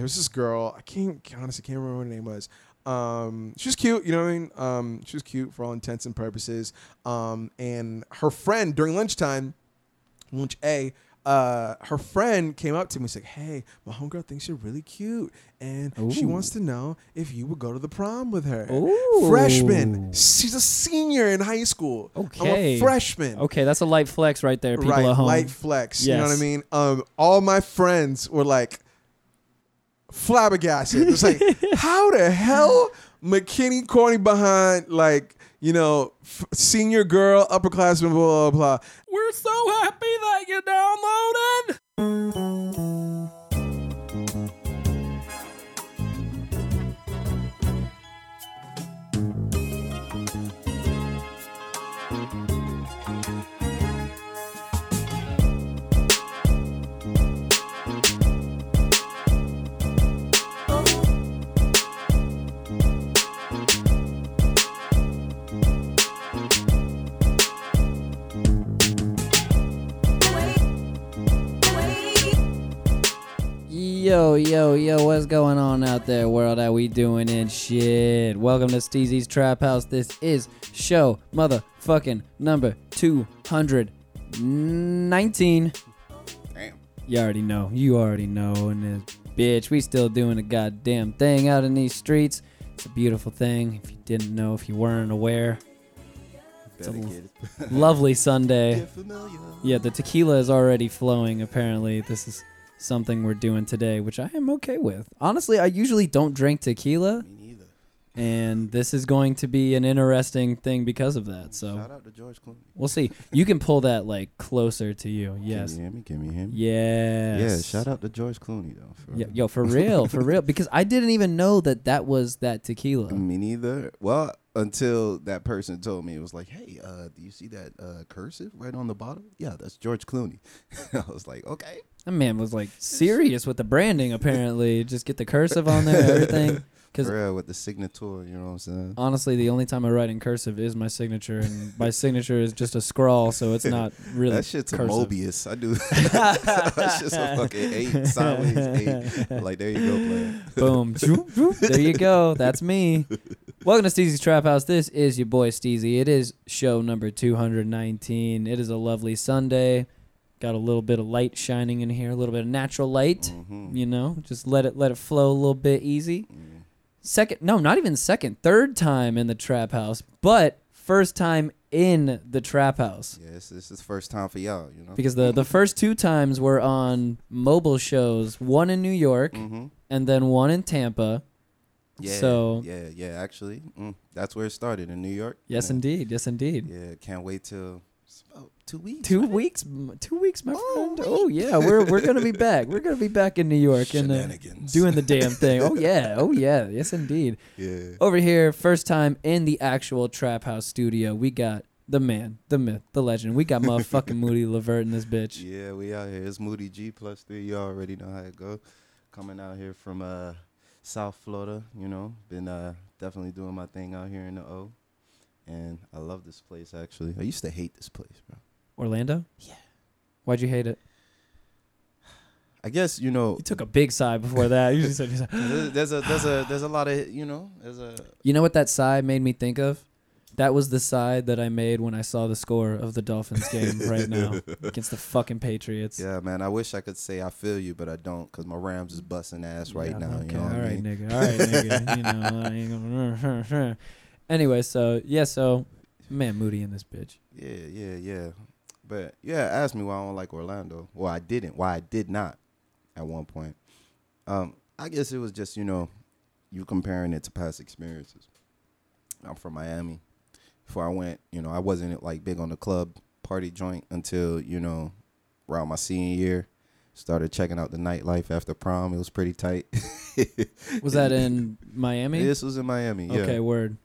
there's this girl. I can't honestly can't remember what her name was. Um, she was cute, you know what I mean. Um, she was cute for all intents and purposes. Um, and her friend during lunchtime, lunch A, uh, her friend came up to me and said, "Hey, my homegirl thinks you're really cute, and she wants to know if you would go to the prom with her." Ooh. Freshman. She's a senior in high school. I'm Okay. a freshman. Okay, that's a light flex right there, people right, at home. light flex. You know what I mean? Um, all my friends were like flabbergasted. It's like, how the hell McKinney corny behind like you know f- senior girl, upperclassman, blah blah blah. We're so happy that you downloaded. Yo, yo, yo, what's going on out there, world? How we doing and shit? Welcome to Steezy's Trap House. This is show motherfucking number 219. Damn. You already know. You already know. And this bitch, we still doing a goddamn thing out in these streets. It's a beautiful thing. If you didn't know, if you weren't aware, It's a Better l- get it. lovely Sunday. Yeah, the tequila is already flowing, apparently. This is something we're doing today, which I am okay with. Honestly, I usually don't drink tequila, Me neither. and this is going to be an interesting thing because of that. So Shout out to George Clooney. we'll see. You can pull that like closer to you. Can Yes. you hear me? Can you hear me? Yes. Yeah, shout out to George Clooney though. For Yo, yo, for real, for real. Because I didn't even know that that was that tequila. Me neither. Well, until that person told me it was like, "Hey, uh, do you see that uh, cursive right on the bottom? Yeah, that's George Clooney." I was like, "Okay." That man was like serious with the branding. Apparently, just get the cursive on there, everything. Real, with the signature, you know what I'm saying? honestly, the only time I write in cursive is my signature, and my signature is just a scrawl, so it's not really. that shit's cursive. a Mobius. I do. That's just a fucking eight sideways eight. Like there you go, player. Boom. There you go. That's me. Welcome to Steezy's Trap House. This is your boy Steezy. It is show number 219. It is a lovely Sunday. Got a little bit of light shining in here, a little bit of natural light. Mhm. You know, just let it let it flow a little bit easy. Mm. Second, no, not even second, third time in the trap house, but first time in the trap house. Yes, this is first time for y'all. You know. Because the, the first two times were on mobile shows, one in New York Mm-hmm. and then one in Tampa. Yeah. So- yeah, yeah. Actually, mm, that's where it started in New York. Yes, Yeah. indeed. Yes, indeed. Yeah, can't wait till two weeks. Two right? weeks, two weeks, my Oh, friend. Oh yeah, we're we're gonna be back. We're gonna be back in New York and uh, doing the damn thing. Oh yeah, oh yeah, yes indeed. Yeah. Over here, first time in the actual Trap House studio, we got the man, the myth, the legend. We got motherfucking Moody LeVert in this bitch. Yeah, we out here. It's Moody G plus three. You already know how it go. Coming out here from uh South Florida, you know, been uh definitely doing my thing out here in the O. And I love this place actually. I used to hate this place, bro. Orlando. Yeah. Why'd you hate it? I guess, you know, You took a big sigh before that. You just said, there's there's a there's a there's a lot of, you know, there's a you know what that sigh made me think of? That was the sigh that I made when I saw the score of the Dolphins game right now against the fucking Patriots. Yeah, man. I wish I could say I feel you, but I don't, cause my Rams is busting ass right Yeah, now. Okay, you know all I mean? nigga. All right, nigga. You know. I ain't gonna- anyway, so yeah, so man, Moody in this bitch. Yeah, yeah, yeah. But yeah, ask me why I don't like Orlando. Well, I didn't. Why I did not at one point. Um, I guess it was just you know, you comparing it to past experiences. I'm from Miami. Before I went, you know, I wasn't like big on the club party joint until you know, around my senior year. Started checking out the nightlife after prom. It was pretty tight. Was that in Miami? This was in Miami. Yeah. Okay, word.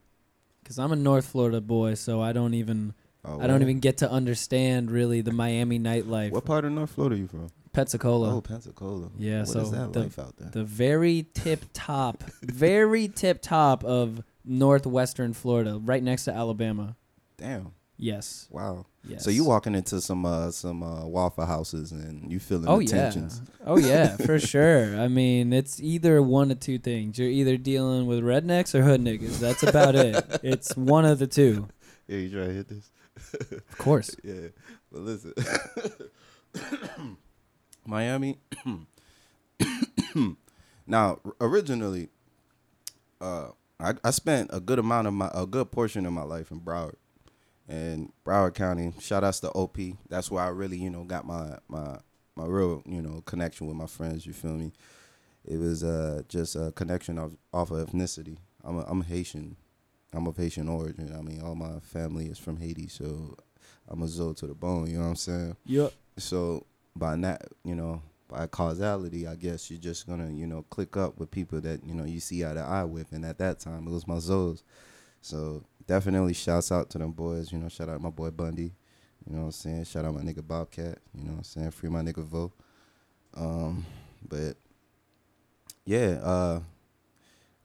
Cause I'm a North Florida boy, so I don't even Oh, I don't even get to understand really the Miami nightlife. What part of North Florida are you from? Pensacola. Oh, Pensacola. Yeah, What so is that the- life out there? the very tip top, very tip top of northwestern Florida, right next to Alabama. Damn. Yes. Wow. Yes. So you walking into some uh some uh waffle houses and you feeling Oh the yeah. tensions. Oh yeah, for sure. I mean, it's either one of two things. You're either dealing with rednecks or hood niggas. That's about it. It's one of the two. Yeah, you try to hit this. Of course. Yeah, but listen, Miami. now, originally, uh, I, I spent a good amount of my a good portion of my life in Broward, and Broward County. Shout outs to OP. That's where I really, you know, got my my my real, you know, connection with my friends. You feel me? It was uh just a connection of off of ethnicity. I'm a, I'm Haitian. I'm of Haitian origin. I mean, all my family is from Haiti, so I'm a Zoe to the bone. You know what I'm saying? Yup. So by that, you know, by causality, I guess you're just gonna, you know, click up with people that you know you see eye to eye with. And at that time, it was my Zoes. So definitely shouts out to them boys. You know, shout out my boy Bundy. You know what I'm saying? Shout out my nigga Bobcat. You know what I'm saying? Free my nigga Vo. Um, but yeah, uh,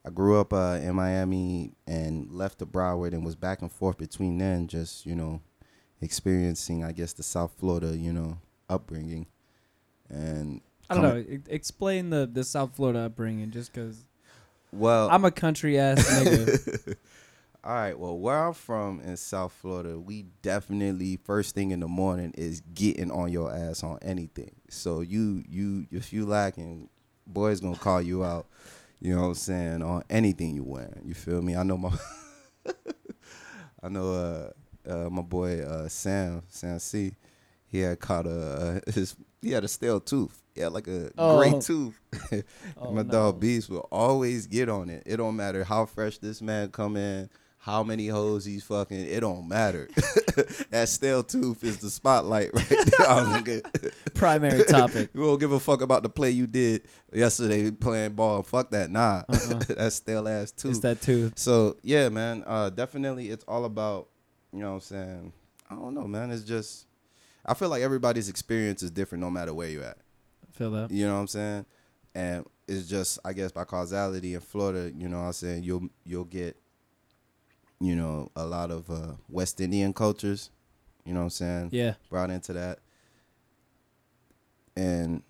I grew up uh, in Miami and left to Broward and was back and forth between then, just you know, experiencing I guess the South Florida you know upbringing, and I don't know. E- Explain the the South Florida upbringing, just because Well, I'm a country ass nigga. all right. Well, where I'm from in South Florida, we definitely first thing in the morning is getting on your ass on anything. So you you if you lacking, boys gonna call you out. You know what I'm saying on anything you wearing. You feel me? I know my I know uh, uh my boy uh Sam Sam C. He had caught a uh, his he had a stale tooth. He had like a Oh. great tooth. Oh, my no. dog Beast will always get on it. It don't matter how fresh this man come in, how many hoes he's fucking. It don't matter. that stale tooth is the spotlight right there. nigga. Primary topic. we don't give a fuck about the play you did yesterday playing ball. Fuck that. Nah, Uh-uh. that stale ass tooth. It's that tooth. So yeah, man. Uh, definitely, it's all about you know what I'm saying. I don't know, man. It's just I feel like everybody's experience is different no matter where you're at. Feel that. You know what I'm saying? And it's just I guess by causality in Florida, you know what I'm saying, you'll you'll get you know, a lot of uh, West Indian cultures, you know what I'm saying, Yeah. brought into that. And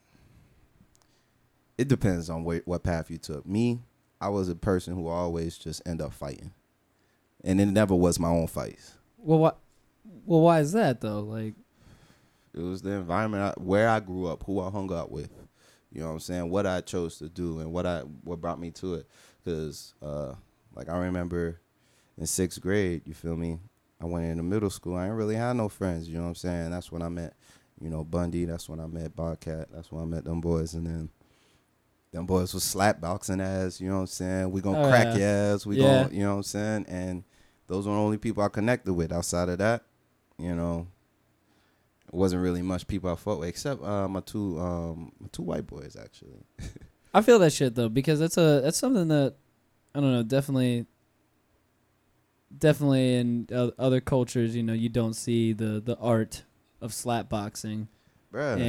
it depends on where, what path you took. Me, I was a person who always just end up fighting. And it never was my own fights. Well, what? Well, why is that though? Like, It was the environment I, where I grew up, who I hung out with. You know what I'm saying? What I chose to do and what I what brought me to it. Cause uh, like I remember in sixth grade, you feel me? I went into middle school. I didn't really have no friends. You know what I'm saying? That's when I met, you know, Bundy. That's when I met Bobcat. That's when I met them boys. And then them boys was slap boxing ass. You know what I'm saying? We gonna Oh, crack yeah. your ass. We Yeah. gonna, you know what I'm saying? And those were the only people I connected with. Outside of that, you know, it wasn't really much people I fought with except uh, my two um my two white boys actually. I feel that shit though because that's a that's something that I don't know. Definitely, definitely in uh, other cultures, you know, you don't see the the art of slap boxing, Bruh.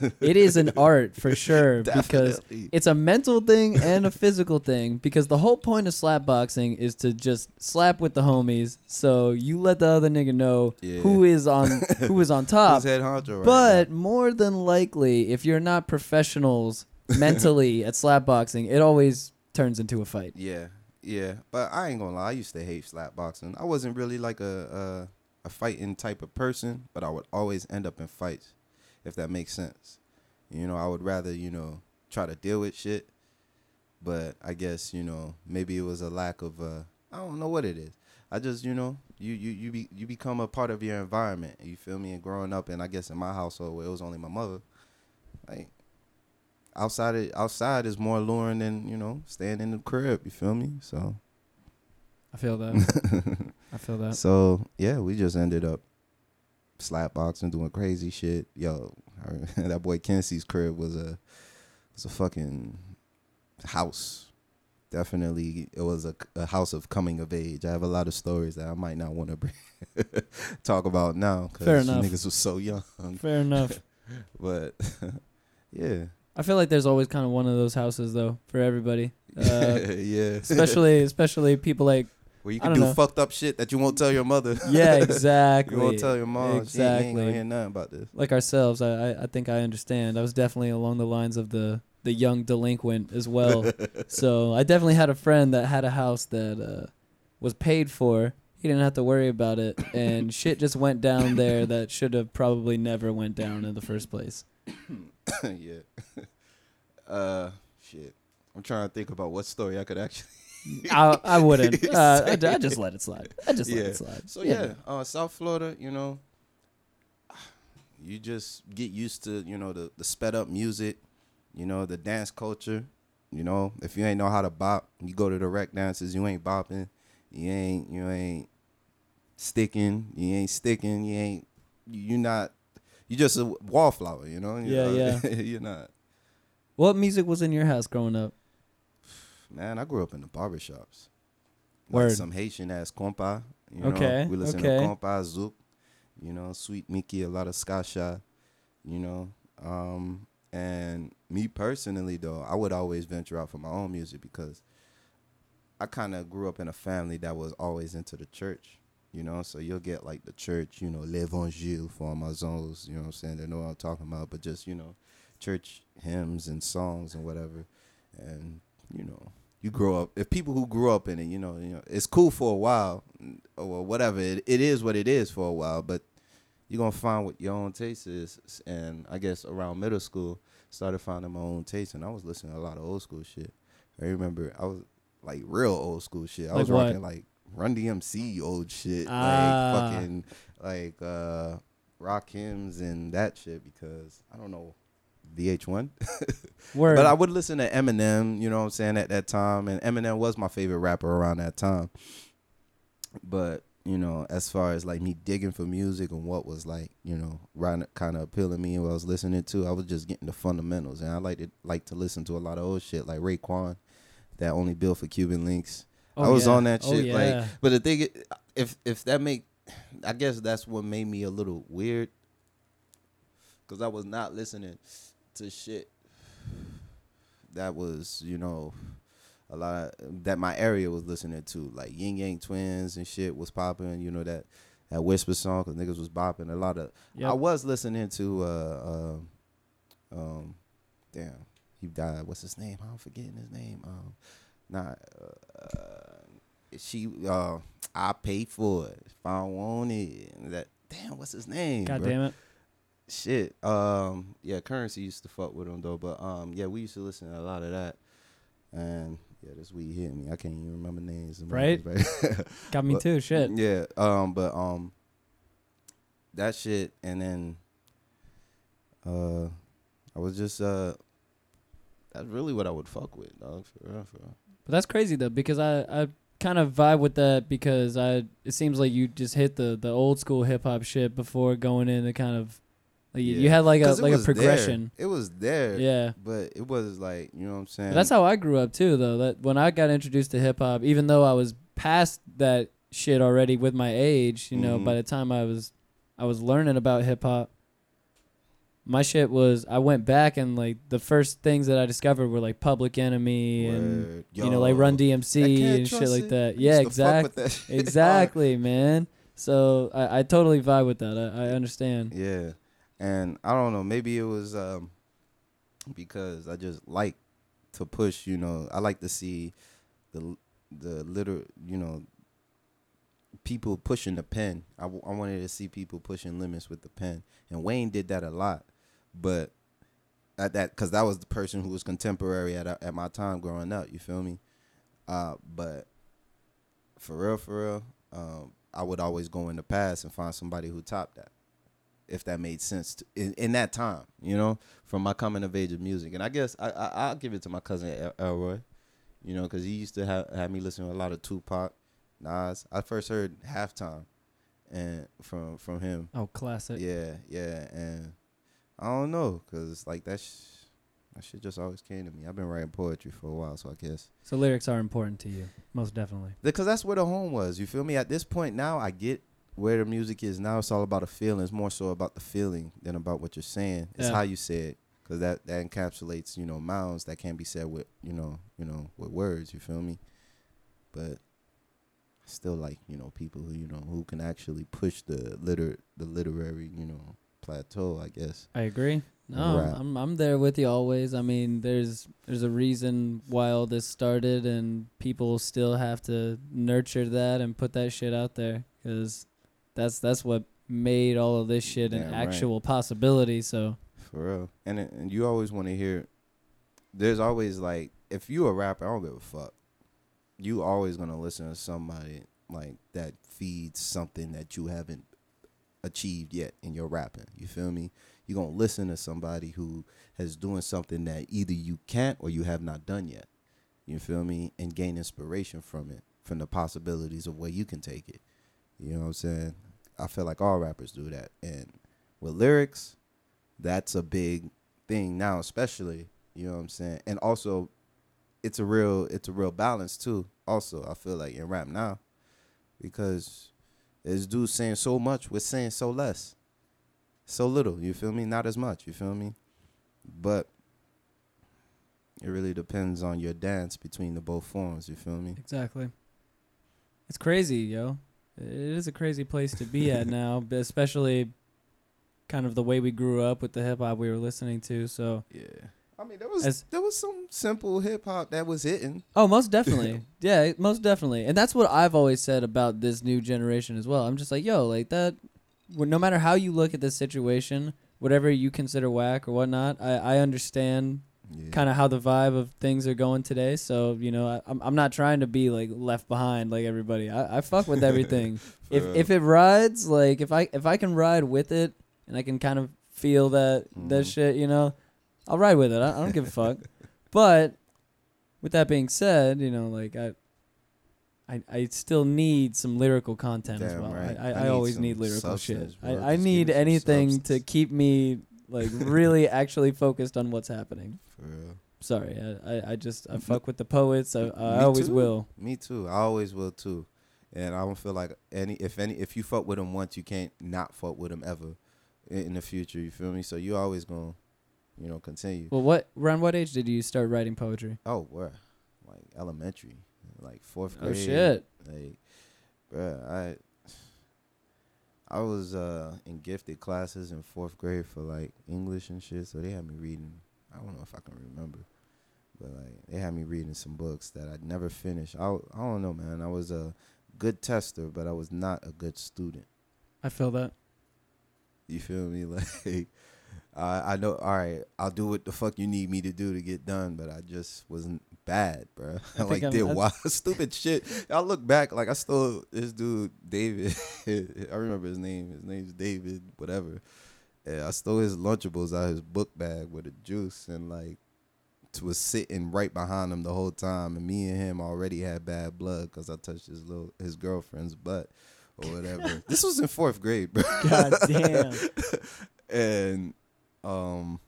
and it is an art for sure because it's a mental thing and a physical thing because the whole point of slap boxing is to just slap with the homies so you let the other nigga know Yeah. who is on who is on top right but more than likely if you're not professionals mentally at slap boxing it always turns into a fight. Yeah, yeah. But I ain't gonna lie, I used to hate slap boxing. I wasn't really like a a, a fighting type of person, but I would always end up in fights, if that makes sense. You know, I would rather you know try to deal with shit, but I guess you know maybe it was a lack of uh I don't know what it is. I just you know you you you be you become a part of your environment. You feel me? And growing up, and I guess in my household where it was only my mother, like outside it, outside is more alluring than you know staying in the crib. You feel me? So i feel that i feel that so yeah, we just ended up slap boxing, doing crazy shit. Yo, that boy Kenzie's crib was a was a fucking house. Definitely, it was a, a house of coming of age. I have a lot of stories that I might not want to talk about now because niggas was so young. fair enough But yeah, i feel like there's always kind of one of those houses though for everybody uh, yeah, especially especially people like Where you can don't know. fucked up shit that you won't tell your mother. Yeah, exactly. you won't tell your mom. She ain't, gonna Exactly. hear nothing about this. like ourselves, I, I I think I understand. I was definitely along the lines of the the young delinquent as well. so I definitely had a friend that had a house that uh, was paid for. He didn't have to worry about it, and shit just went down there that should have probably never went down in the first place. yeah. uh, shit. I'm trying to think about what story I could actually. I I wouldn't. Uh, I, I just let it slide. I just let it slide. So yeah, uh, South Florida, you know, you just get used to you know the the sped up music, you know the dance culture. You know, if you ain't know how to bop, you go to the rec dances. You ain't bopping. You ain't you ain't sticking. You ain't sticking. You ain't you not. You just a wallflower. You know. You Yeah, yeah. you're not. What music was in your house growing up? Man, I grew up in the barbershops. Word. Like some Haitian ass compa. You Okay, Know? We listen okay. to compa, zouk, you know, Sweet Micky, a lot of Skah Shah, you know. Um, and me personally though, I would always venture out for my own music because I kind of grew up in a family that was always into the church. You know, so you'll get like the church, you know, l'Evangile for zones, you know what I'm saying? They know what I'm talking about, but just, you know, church hymns and songs and whatever. And, you know, you grow up if people who grew up in it, you know, you know, it's cool for a while or whatever. It, it is what it is for a while, but you're gonna find what your own taste is. And I guess around middle school, started finding my own taste, and I was listening to a lot of old school shit. I remember I was like real old school shit. I Like was what? rocking like Run DMC old shit, like fucking like uh rock hymns and that shit because I don't know VH1. Word. But I would listen to Eminem, you know what I'm saying, at that time. And Eminem was my favorite rapper around that time. But, you know, as far as like me digging for music and what was like, you know, right kind of appealing me and what I was listening to, I was just getting the fundamentals. And I like to like to listen to a lot of old shit like Raekwon, that Only Built 4 Cuban Linx. I Oh, was yeah. on that Oh, shit. yeah. Like but the thing if if that make I guess that's what made me a little weird. Cause I was not listening to shit that was, you know, a lot of, that my area was listening to, like Ying Yang Twins and shit was popping. You know that that whisper song, cause niggas was bopping. A lot of Yep. I was listening to, uh, uh, um, damn, he died. What's his name? I'm forgetting his name. Um, not uh, she. Uh, I paid for it if I want it. That damn, what's his name? God bro? damn it. Shit. Um. Yeah. Currency used to fuck with him though, but um. Yeah, we used to listen to a lot of that. And yeah, this weed hit me. I can't even remember names. and Right? motherfuckers, Got me But- too. Shit. Yeah. Um. But um. That shit, and then. Uh, I was just uh. That's really what I would fuck with, dog. For real, for real. But that's crazy though, because I, I kind of vibe with that because I it seems like you just hit the, the old school hip hop shit before going into kind of like you- you had like a like a was there. progression. It was there. Yeah. But it was like you know what I'm saying. But that's how I grew up too though. That when I got introduced to hip hop, even though I was past that shit already with my age, you know, Mhm. by the time I was I was learning about hip hop, my shit was I went back and like the first things that I discovered were like Public Enemy and Word. you know like Run DMC and shit like that. Yeah, used to fuck with exactly. exactly, man. So I, I totally vibe with that. I, I understand. Yeah, and I don't know. Maybe it was um because I just like to push. You know, I like to see the the liter. You know, people pushing the pen. I, w- I wanted to see people pushing limits with the pen, and Wayne did that a lot. But at that, because that was the person who was contemporary at at my time growing up. You feel me? Uh, but for real, for real, um, I would always go in the past and find somebody who topped that, if that made sense to, in, in that time, you know, from my coming of age of music. And I guess I, I I'll give it to my cousin El- Elroy, you know, because he used to have have me listen to a lot of Tupac, Nas. I first heard halftime, and from from him, Oh, classic. yeah, yeah, and I don't know, cause like that. Sh- that shit just always came to me. I've been writing poetry for a while, so I guess So lyrics are important to you, most definitely. because that's where the home was. You feel me? At this point now, I get where the music is now. It's all about a feeling. It's more so about the feeling than about what you're saying. It's Yeah. how you say it, because that that encapsulates you know mounds that can't be said with you know you know with words. You feel me? But I still like you know people who you know who can actually push the liter the literary you know plateau. I guess. I agree. No, Rap. I'm I'm there with you always. I mean, there's there's a reason why all this started, and people still have to nurture that and put that shit out there because that's that's what made all of this shit an Damn right. actual possibility. So For real. And it- and you always want to hear. There's always like, if you a rapper, I don't give a fuck. You always gonna listen to somebody like that feeds something that you haven't achieved yet in your rapping. You feel me? You're gonna listen to somebody who has doing something that either you can't or you have not done yet. You feel me? And gain inspiration from it, from the possibilities of where you can take it. You know what I'm saying? I feel like all rappers do that. And with lyrics, that's a big thing now, especially, you know what I'm saying? And also it's a real it's a real balance too. Also, I feel like in rap now. Because there's dudes saying so much, we're saying so less. So little, you feel me? Not as much, you feel me? But it really depends on your dance between the both forms, you feel me? exactly, it's crazy, yo. It is a crazy place to be at now, especially kind of the way we grew up with the hip hop we were listening to. So Yeah. I mean, there was As- there was some simple hip hop that was hitting. Oh, most definitely. yeah, most definitely. And that's what I've always said about this new generation as well. I'm just like, yo, like that. No matter how you look at this situation, whatever you consider whack or whatnot, I, I understand Yeah. kind of how the vibe of things are going today. So you know, I, I'm I'm not trying to be like left behind like everybody. I, I fuck with everything. if real. if it rides, like if I if I can ride with it and I can kind of feel that that Mhm. shit, you know, I'll ride with it. I, I don't give a fuck. But with that being said, you know, like I. I, I still need some lyrical content as Damn well. right. I, I, I need always some need lyrical shit. substance, bro. I, Just I give need me some anything to substance. keep me like really actually focused on what's happening. For real. Sorry, I, I, I just I fuck with the poets. I, I Me always too. will. Me too. I always will too. And I don't feel like any if any if you fuck with them once, you can't not fuck with them ever in, in the future. You feel me? So you always gonna, you know, continue. Well, what around what age did you start writing poetry? Oh, where? Like elementary, like fourth grade. Oh grade. shit! Like, bruh, I I was uh in gifted classes in fourth grade for like English and shit. So they had me reading. I don't know if I can remember, but like they had me reading some books that I'd never finished. I I don't know, man. I was a good tester, but I was not a good student. I feel that. You feel me? Like, I I know. All right, I'll do what the fuck you need me to do to get done, but I just wasn't bad, bro. I, like I'm- did wild stupid shit. I look back, like I stole this dude David. I remember his name. His name's David, whatever. Yeah, I stole his Lunchables out of his book bag with a juice, and like was sitting right behind him the whole time. And me and him already had bad blood because I touched his little his girlfriend's butt or whatever. this was in fourth grade, bro God damn. and um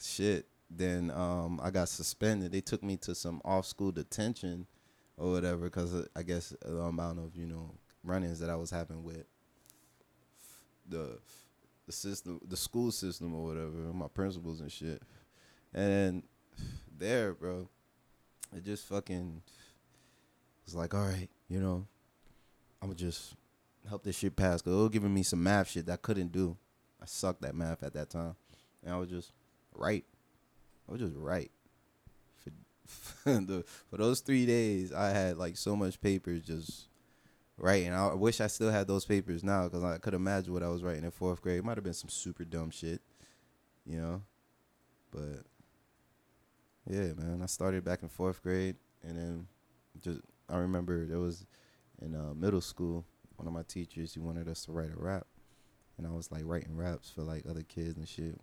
shit then um i got suspended. They took me to some off school detention or whatever because i guess the amount of you know run-ins that i was having with the the system the school system or whatever my principals and shit. And there bro it just fucking was like all right you know i'm just help this shit pass because it was giving me some math shit that i couldn't do. I sucked at math at that time, and I was just right. I was just right. For for, the, for those three days, I had like so much papers just and I wish I still had those papers now because I could imagine what I was writing in fourth grade. It might have been some super dumb shit, you know. But yeah, man, I started back in fourth grade, and then just I remember there was in uh, middle school one of my teachers he wanted us to write a rap and I was like writing raps for like other kids and shit.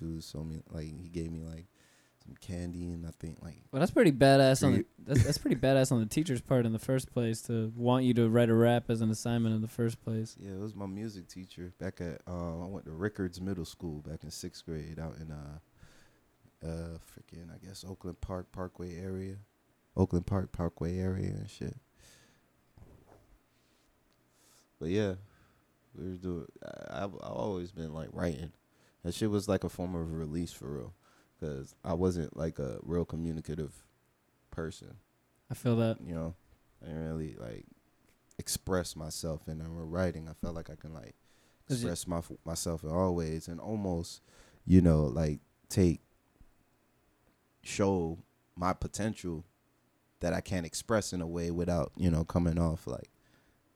Told me like he gave me like some candy and I think like Well, that's pretty badass on the, that's, that's pretty badass on the teacher's part in the first place to want you to write a rap as an assignment in the first place. yeah, it was my music teacher back at um I went to Rickards Middle School back in sixth grade out in uh uh freaking I guess Oakland Park Parkway area, Oakland Park Parkway area and shit. But yeah, we were doing. I, I've, I've always been like writing. That shit was like a form of release for real, because I wasn't like a real communicative person. I feel that. You know, I didn't really like express myself in uh, writing. I felt like I can like express my myself in all ways and almost, you know, like take show my potential that I can't express in a way without, you know, coming off like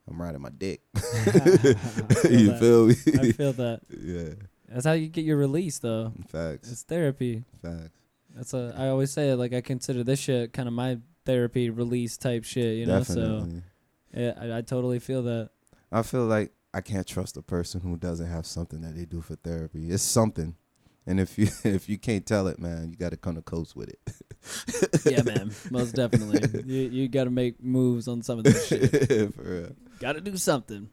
I'm riding my dick. you that. feel me? I feel that. yeah. That's how you get your release, though. Facts. It's therapy. Facts. That's a. I always say it like I consider this shit kind of my therapy release type shit. You know, so yeah, I, I totally feel that. I feel like I can't trust a person who doesn't have something that they do for therapy. It's something. And if you if you can't tell it, man, you got to come to coast with it. yeah, man, most definitely. You you got to make moves on some of this shit. for real. got to do something.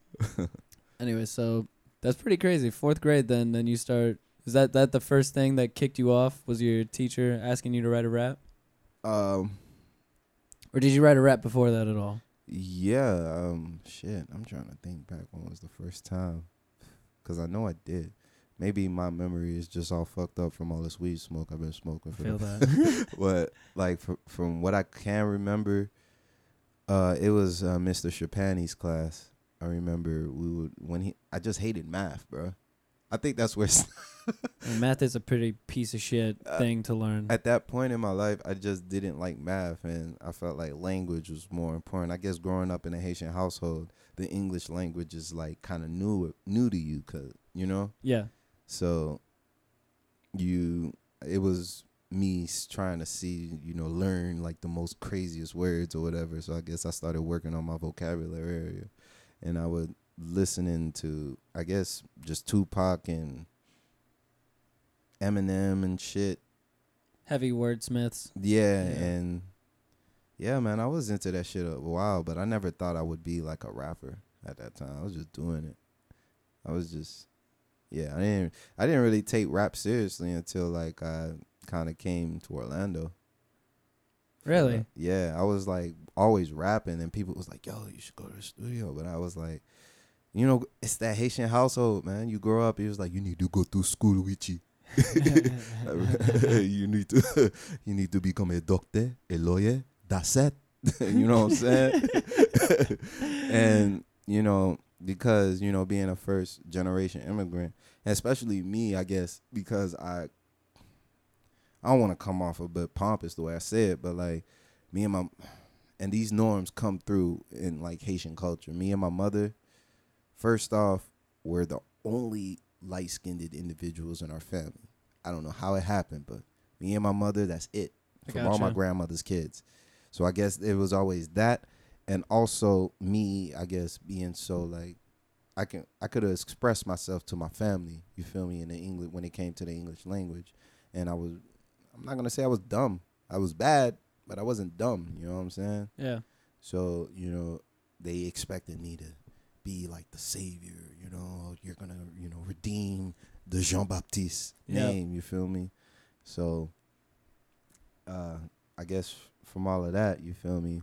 anyway, so that's pretty crazy. Fourth grade, then then you start. Is that that the first thing that kicked you off? Was your teacher asking you to write a rap, Um or did you write a rap before that at all? yeah, um shit, I'm trying to think back when was the first time cuz I know I did. Maybe my memory is just all fucked up from all this weed smoke I've been smoking I for feel the that. but like fr- from what I can remember, uh, it was uh, Mr. Chapani's class. I remember we would when he. I just hated math, bro. I think that's where math is a pretty piece of shit Uh, thing to learn. at that point in my life I just didn't like math, and I felt like language was more important. I guess growing up in a Haitian household, the English language is like kind of new new to you, cause you know. yeah. So you it was me trying to see, you know, learn like the most craziest words or whatever. So I guess I started working on my vocabulary area. And I would listening to I guess just Tupac and Eminem and shit. Heavy wordsmiths. Yeah, Yeah. and yeah, man, I was into that shit a while, but I never thought I would be like a rapper at that time. I was just doing it. I was just yeah, I didn't I didn't really take rap seriously until like I kind of came to Orlando. Really? Yeah, I was like always rapping and people was like, "Yo, you should go to the studio." But I was like, you know, it's that Haitian household, man. You grow up, it was like you need to go to school with you. you need to you need to become a doctor, a lawyer. That's it. you know what I'm saying? and you know because you know being a first generation immigrant, especially me, I guess because I I don't want to come off a bit pompous the way I said, it, but like me and my and these norms come through in like Haitian culture. Me and my mother, first off, were the only light skinned individuals in our family. I don't know how it happened, but me and my mother, that's it. I From all my grandmother's kids. So I guess it was always that. And also me, I guess, being so like I can I could have expressed myself to my family, you feel me, in the English when it came to the English language. And I was I'm not gonna say I was dumb. I was bad, but I wasn't dumb, you know what I'm saying? Yeah. So, you know, they expected me to be like the savior, you know, you're gonna, you know, redeem the Jean Baptiste name, you feel me? So uh I guess from all of that, you feel me?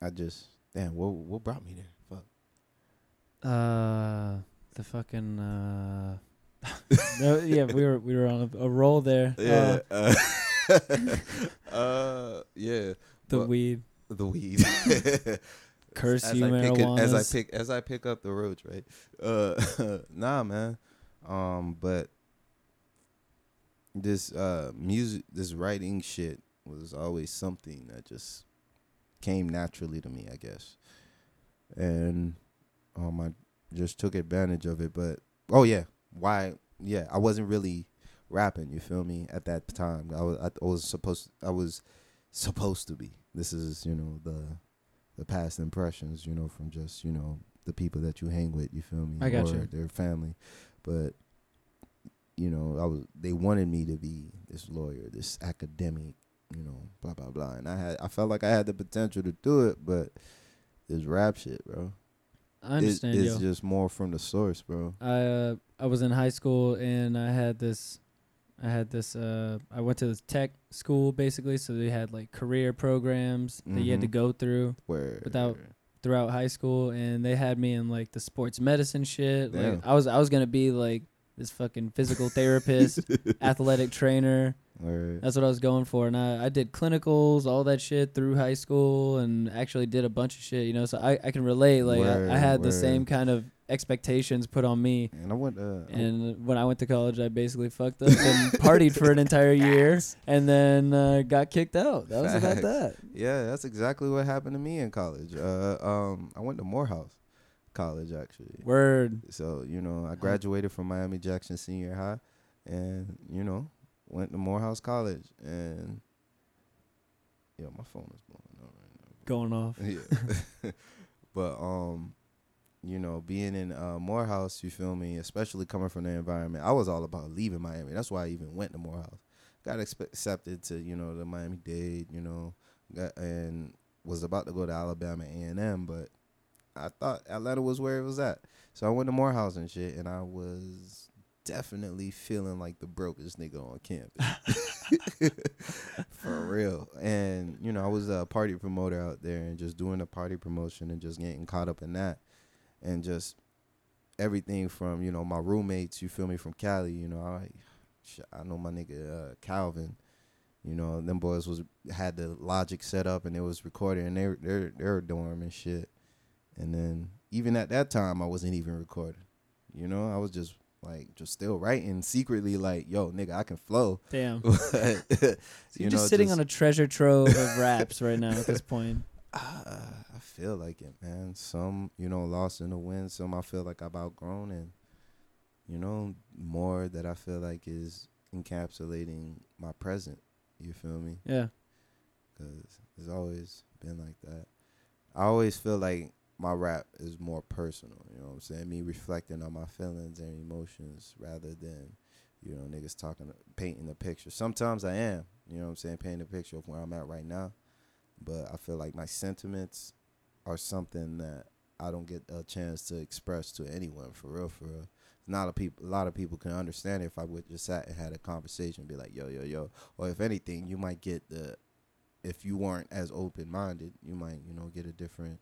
I just damn, what what brought me there? Fuck. Uh, the fucking uh. No, yeah, we were we were on a, a roll there. Uh, uh, uh yeah. the Well, weed the weed. curse as you it, as I pick as I pick up the roads, right? Uh, nah, man. Um, but this uh music, this writing shit was always something that just came naturally to me, I guess. And um, I just took advantage of it. But oh yeah, why? Yeah, I wasn't really rapping. You feel me? At that time, I was I was supposed I was supposed to be. This is you know the the past impressions, you know, from just, you know, the people that you hang with, you feel me? I got or you. their family. But you know, I was they wanted me to be this lawyer, this academic, you know, blah blah blah. And I had I felt like I had the potential to do it, but this rap shit, bro. I understand, it, yo. it's just more from the source, bro. I uh, I was in high school and I had this I had this uh I went to this tech school basically so they had like career programs that you had to Mhm. go through Where Without- throughout high school and they had me in like the sports medicine shit like I was I was going to be like this fucking physical therapist athletic trainer Word. That's what I was going for, and I, I did clinicals, all that shit through high school, and actually did a bunch of shit. You know, so I, I can relate. Like Word, I, I had the same kind of expectations put on me. And I went. Uh, And when I went to college, I basically fucked up and partied for an entire year, and then uh, got kicked out. That was about that. Yeah, that's exactly what happened to me in college. Uh, um, I went to Morehouse College actually. Word. So you know, I graduated from Miami Jackson Senior High, and you know, went to Morehouse College, and yeah, my phone is blowing up right now. Going off. Yeah, but um, you know, being in uh, Morehouse, you feel me, especially coming from the environment, I was all about leaving Miami. That's why I even went to Morehouse. Got expe- accepted to you know the Miami Dade, you know, got, and was about to go to Alabama A and M, but I thought Atlanta was where it was at. So I went to Morehouse and shit, and I was definitely feeling like the brokest nigga on campus. For real. And, you know, I was a party promoter out there and just doing the party promotion and just getting caught up in that. And just everything from, you know, my roommates, you feel me, from Cali, you know, I I know my nigga uh, Calvin. You know, them boys was had the logic set up and it was recorded and they were they're they're a dorm and shit. And then even at that time I wasn't even recording. You know, I was just like just still writing secretly like, yo, nigga, I can flow. Damn. But, So you're just sitting on a treasure trove of raps right now at this point. Uh, I feel like it, man. Some, you know, lost in the wind. Some I feel like I've outgrown, and you know, more that I feel like is encapsulating my present. You feel me? Yeah. Because it's always been like that. I always feel like my rap is more personal. You know what I'm saying? Me reflecting on my feelings and emotions rather than, you know, niggas talking, painting a picture. Sometimes I am. You know what I'm saying? Painting a picture of where I'm at right now. But I feel like my sentiments are something that I don't get a chance to express to anyone for real, for real. Not a people, a lot of people can understand if I would just sat and had a conversation, be like, yo, yo, yo. Or if anything, you might get the, if you weren't as open minded, you might, you know, get a different,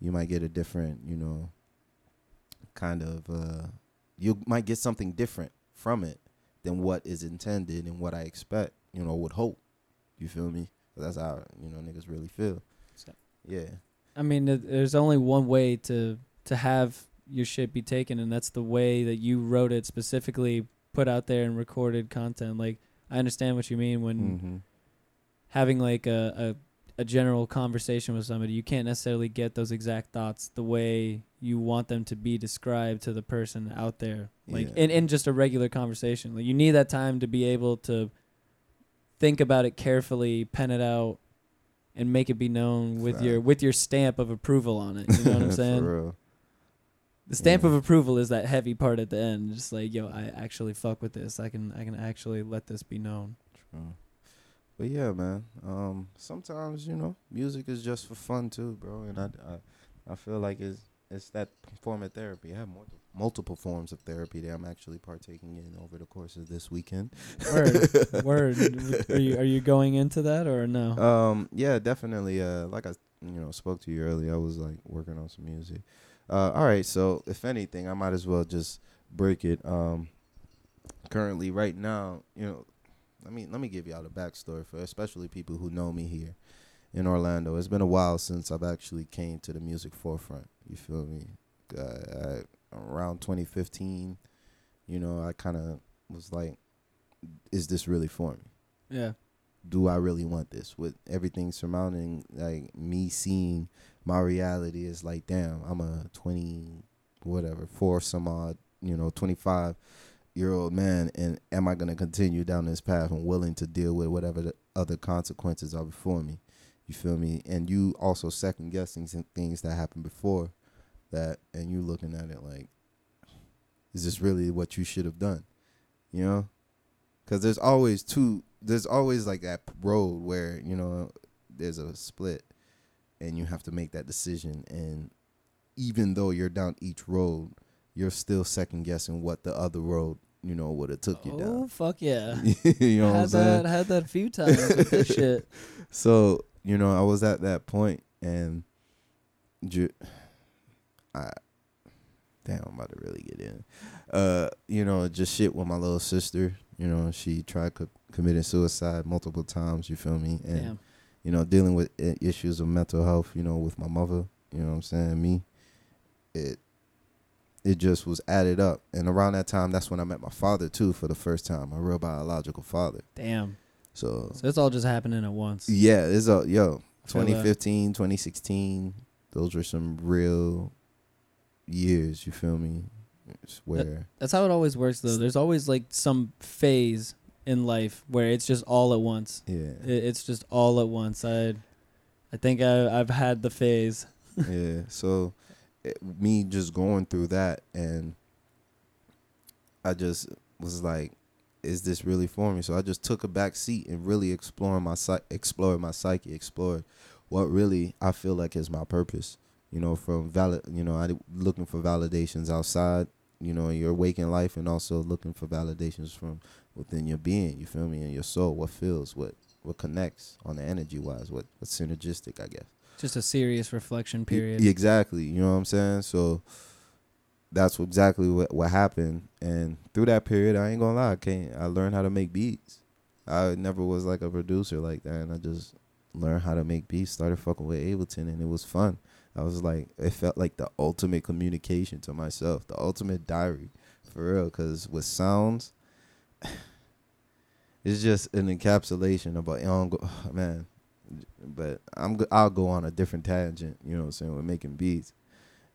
you might get a different, you know, kind of, uh, you might get something different from it than what is intended and what I expect, you know, would hope. You feel me? that's how you know niggas really feel. So- Yeah, I mean, there's only one way to to have your shit be taken, and that's the way that you wrote it specifically, put out there and recorded content. Like, I understand what you mean when mm-hmm. having like a, a a general conversation with somebody, you can't necessarily get those exact thoughts the way you want them to be described to the person out there. Like Yeah. in, in just a regular conversation. Like you need that time to be able to think about it carefully, pen it out, and make it be known with your with your stamp of approval on it. You know what I'm saying? The stamp Yeah. of approval is that heavy part at the end. Just like, yo, I actually fuck with this. I can I can actually let this be known. True. But yeah, man. Um, sometimes you know, music is just for fun too, bro. And I, I, I feel like it's it's that form of therapy. I have more, multiple forms of therapy that I'm actually partaking in over the course of this weekend. Word, word. Are you are you going into that or no? Um, yeah, definitely. Uh, like I, you know, spoke to you earlier. I was like working on some music. Uh, all right. So if anything, I might as well just break it. Um, currently, right now, you know, let me let me give y'all the backstory for especially people who know me here in Orlando. It's been a while since I've actually came to the music forefront. You feel me? Uh, I, around 2015, you know, I kind of was like, "Is this really for me?" yeah. do I really want this? With everything surrounding like me seeing my reality is like, damn, I'm a twenty whatever, four some odd, you know, twenty five year old man and am I gonna continue down this path and willing to deal with whatever the other consequences are before me? You feel me? And you also second guessing some things that happened before that and you looking at it like, is this really what you should have done? You know? Because there's always two. There's always like that road where you know there's a split, and you have to make that decision. And even though you're down each road, you're still second guessing what the other road you know would have took you Oh down. Oh fuck yeah! you know what I'm had saying? that had that a few times with this shit. So you know, I was at that point, and ju- I damn, I'm about to really get in. Uh, you know, just shit with my little sister. You know, she tried co- committed suicide multiple times. You feel me? And Damn. you know, dealing with issues of mental health. You know, with my mother. You know what I'm saying? Me, it it just was added up. And around that time, that's when I met my father too for the first time, my real biological father. Damn. So So it's all just happening at once. yeah, it's all yo. I 2015, 2016, those were some real years. You feel me? It's where That's how it always works, though. There's always like some phase in life where it's just all at once. yeah, It, it's just all at once. I, I think I, I've had the phase. yeah. So it, me just going through that, and I just was like, "Is this really for me?" So I just took a back seat and really exploring my explored my psyche, explored what really I feel like is my purpose. You know, from valid, you know, I looking for validations outside, you know, your waking life, and also looking for validations from within your being. You feel me? And your soul, what feels, what what connects on the energy wise, what what's synergistic, I guess. Just a serious reflection period. Exactly. You know what I'm saying? So that's exactly what what happened. And through that period, I ain't gonna lie, I can't. I learned how to make beats. I never was like a producer like that, and I just learned how to make beats. Started fucking with Ableton, and it was fun. I was like, it felt like the ultimate communication to myself, the ultimate diary, for real. Cause with sounds, it's just an encapsulation about. You know, man, but I'm I'll go on a different tangent, you know what I'm saying, with making beats.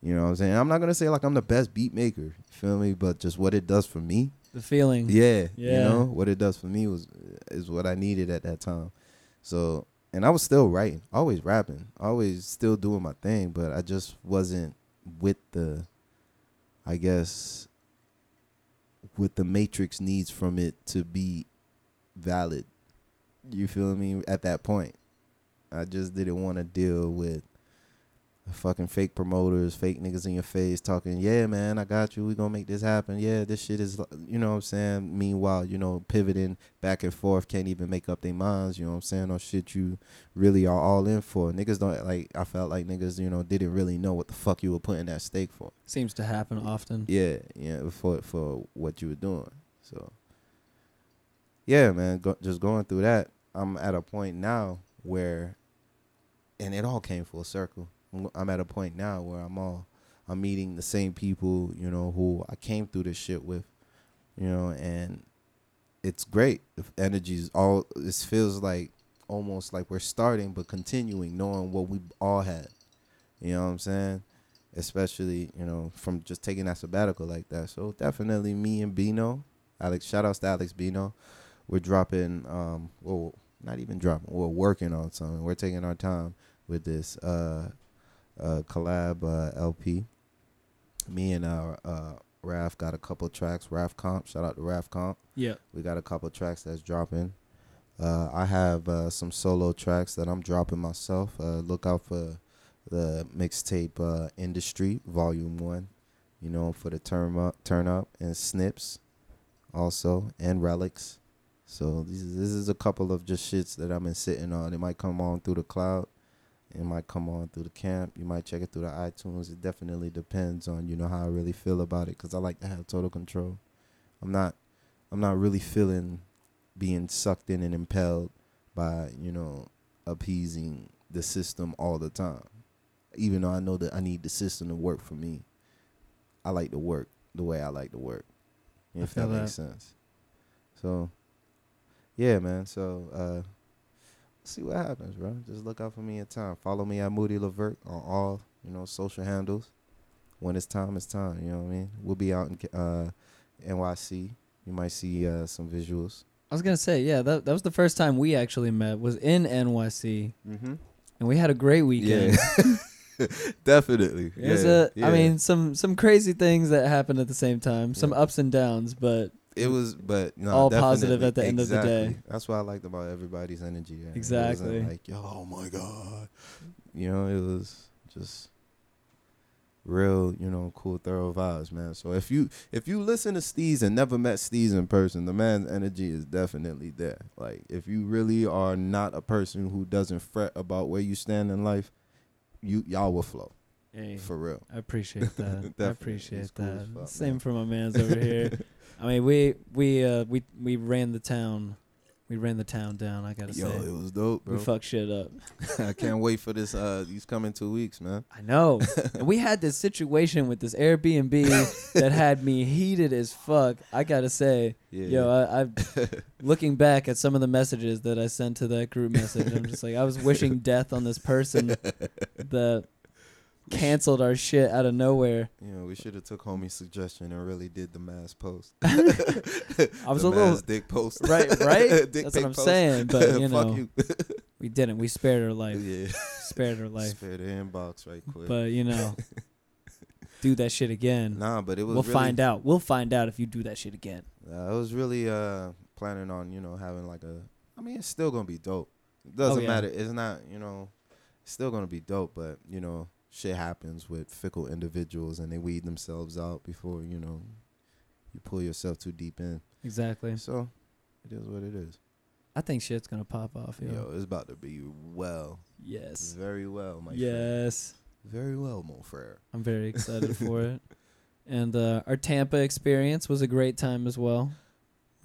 You know what I'm saying? I'm not gonna say like I'm the best beat maker, you feel me? But just what it does for me, The feeling. yeah, you know what it does for me was is what I needed at that time. So, and I was still writing, always rapping, always still doing my thing, but I just wasn't with the, I guess, with the matrix needs from it to be valid. You feel me? At that point, I just didn't want to deal with fucking fake promoters, fake niggas in your face talking, yeah, man, I got you. We gonna make this happen. Yeah, this shit is, you know what I'm saying? Meanwhile, you know, pivoting back and forth, can't even make up their minds, you know what I'm saying? Or shit you really are all in for. Niggas don't, like, I felt like niggas, you know, didn't really know what the fuck you were putting that stake for. Seems to happen often. Yeah, yeah, for for what you were doing. So, yeah, man, go, just going through that, I'm at a point now where, and it all came full circle. I'm- at a point now where I'm all, I'm meeting the same people, you know, who I came through this shit with, you know, and it's great. The energy's all. It feels like almost like we're starting but continuing, knowing what we all had. You know what I'm saying? especially you know from just taking that sabbatical like that. So definitely me and Bino, Alex. Shout outs to Alex Bino. We're dropping. Um, well, not even dropping. We're working on something. We're taking our time with this uh, uh, collab uh, LP. Me and our uh, Raf got a couple tracks. Raf Comp. Shout out to Raf Comp. Yeah. We got a couple tracks that's dropping. Uh, I have uh, some solo tracks that I'm dropping myself. Uh, look out for the mixtape uh, industry volume one. You know, for the turn up, turn up, and snips, also, and relics. So this is, this is a couple of just shits that I've been sitting on. It might come on through the cloud. It might come on through the camp. You might check it through the iTunes. It definitely depends on you know how I really feel about it. Cause I like to have total control. I'm not, I'm not really feeling being sucked in and impelled by you know appeasing the system all the time. Even though I know that I need the system to work for me, I like to work the way I like to work. If feel that makes sense. So, yeah, man. So, uh, see what happens, bro. Just look out for me in time. Follow me at Moody LeVert on all you know social handles. When it's time, it's time. You know what I mean. We'll be out in uh, NYC. You might see uh, some visuals. I was gonna say, yeah, that that was the first time we actually met. Was in NYC, Mm-hmm. and we had a great weekend. Yeah, definitely. Yeah, a- I yeah. mean, some some crazy things that happened at the same time, some Yeah. ups and downs, but it was, but no, All positive at the end of the day. That's what I liked about everybody's energy. yeah. Exactly. like, yo, oh my god, you know, it was just real, you know, cool, thorough vibes, man. So if you if you listen to Steez and never met Steez in person, the man's energy is definitely there. Like if you really are not a person who doesn't fret about where you stand in life, you y'all will flow hey, for real. I appreciate that. I appreciate cool that. fuck, Same man. for my man's over here. I mean, we we uh we we ran the town We ran the town down. I gotta Yo, say, it was dope, bro. we fucked shit up. I can't wait for this. Uh, these coming two weeks, man. I know. and we had this situation with this Airbnb that had me heated as fuck. I gotta say, Yeah. yo, I, I looking back at some of the messages that I sent to that group message, I'm just like, I was wishing death on this person that canceled our shit out of nowhere. You know, we should have took homie's suggestion and really did the mass post. I was The a little dick post. right, right. That's what I'm post. saying. But you know, you. we didn't. We spared her life. yeah. Spared her life. Spare the inbox right quick. But you know, do that shit again. nah, but it was. we'll really, find out. We'll find out if you do that shit again. Uh, I was really uh planning on you know having like a. I mean, it's still gonna be dope. It doesn't Oh, yeah. matter. It's not you know, it's still gonna be dope. But you know, shit happens with fickle individuals, and they weed themselves out before you know, you pull yourself too deep in. Exactly. So, it is what it is. I think shit's gonna pop off, yo. Yo, it's about to be well, Yes. very well, my friend. Yes. Very well, mon frere. I'm very excited for it. And uh, our Tampa experience was a great time as well.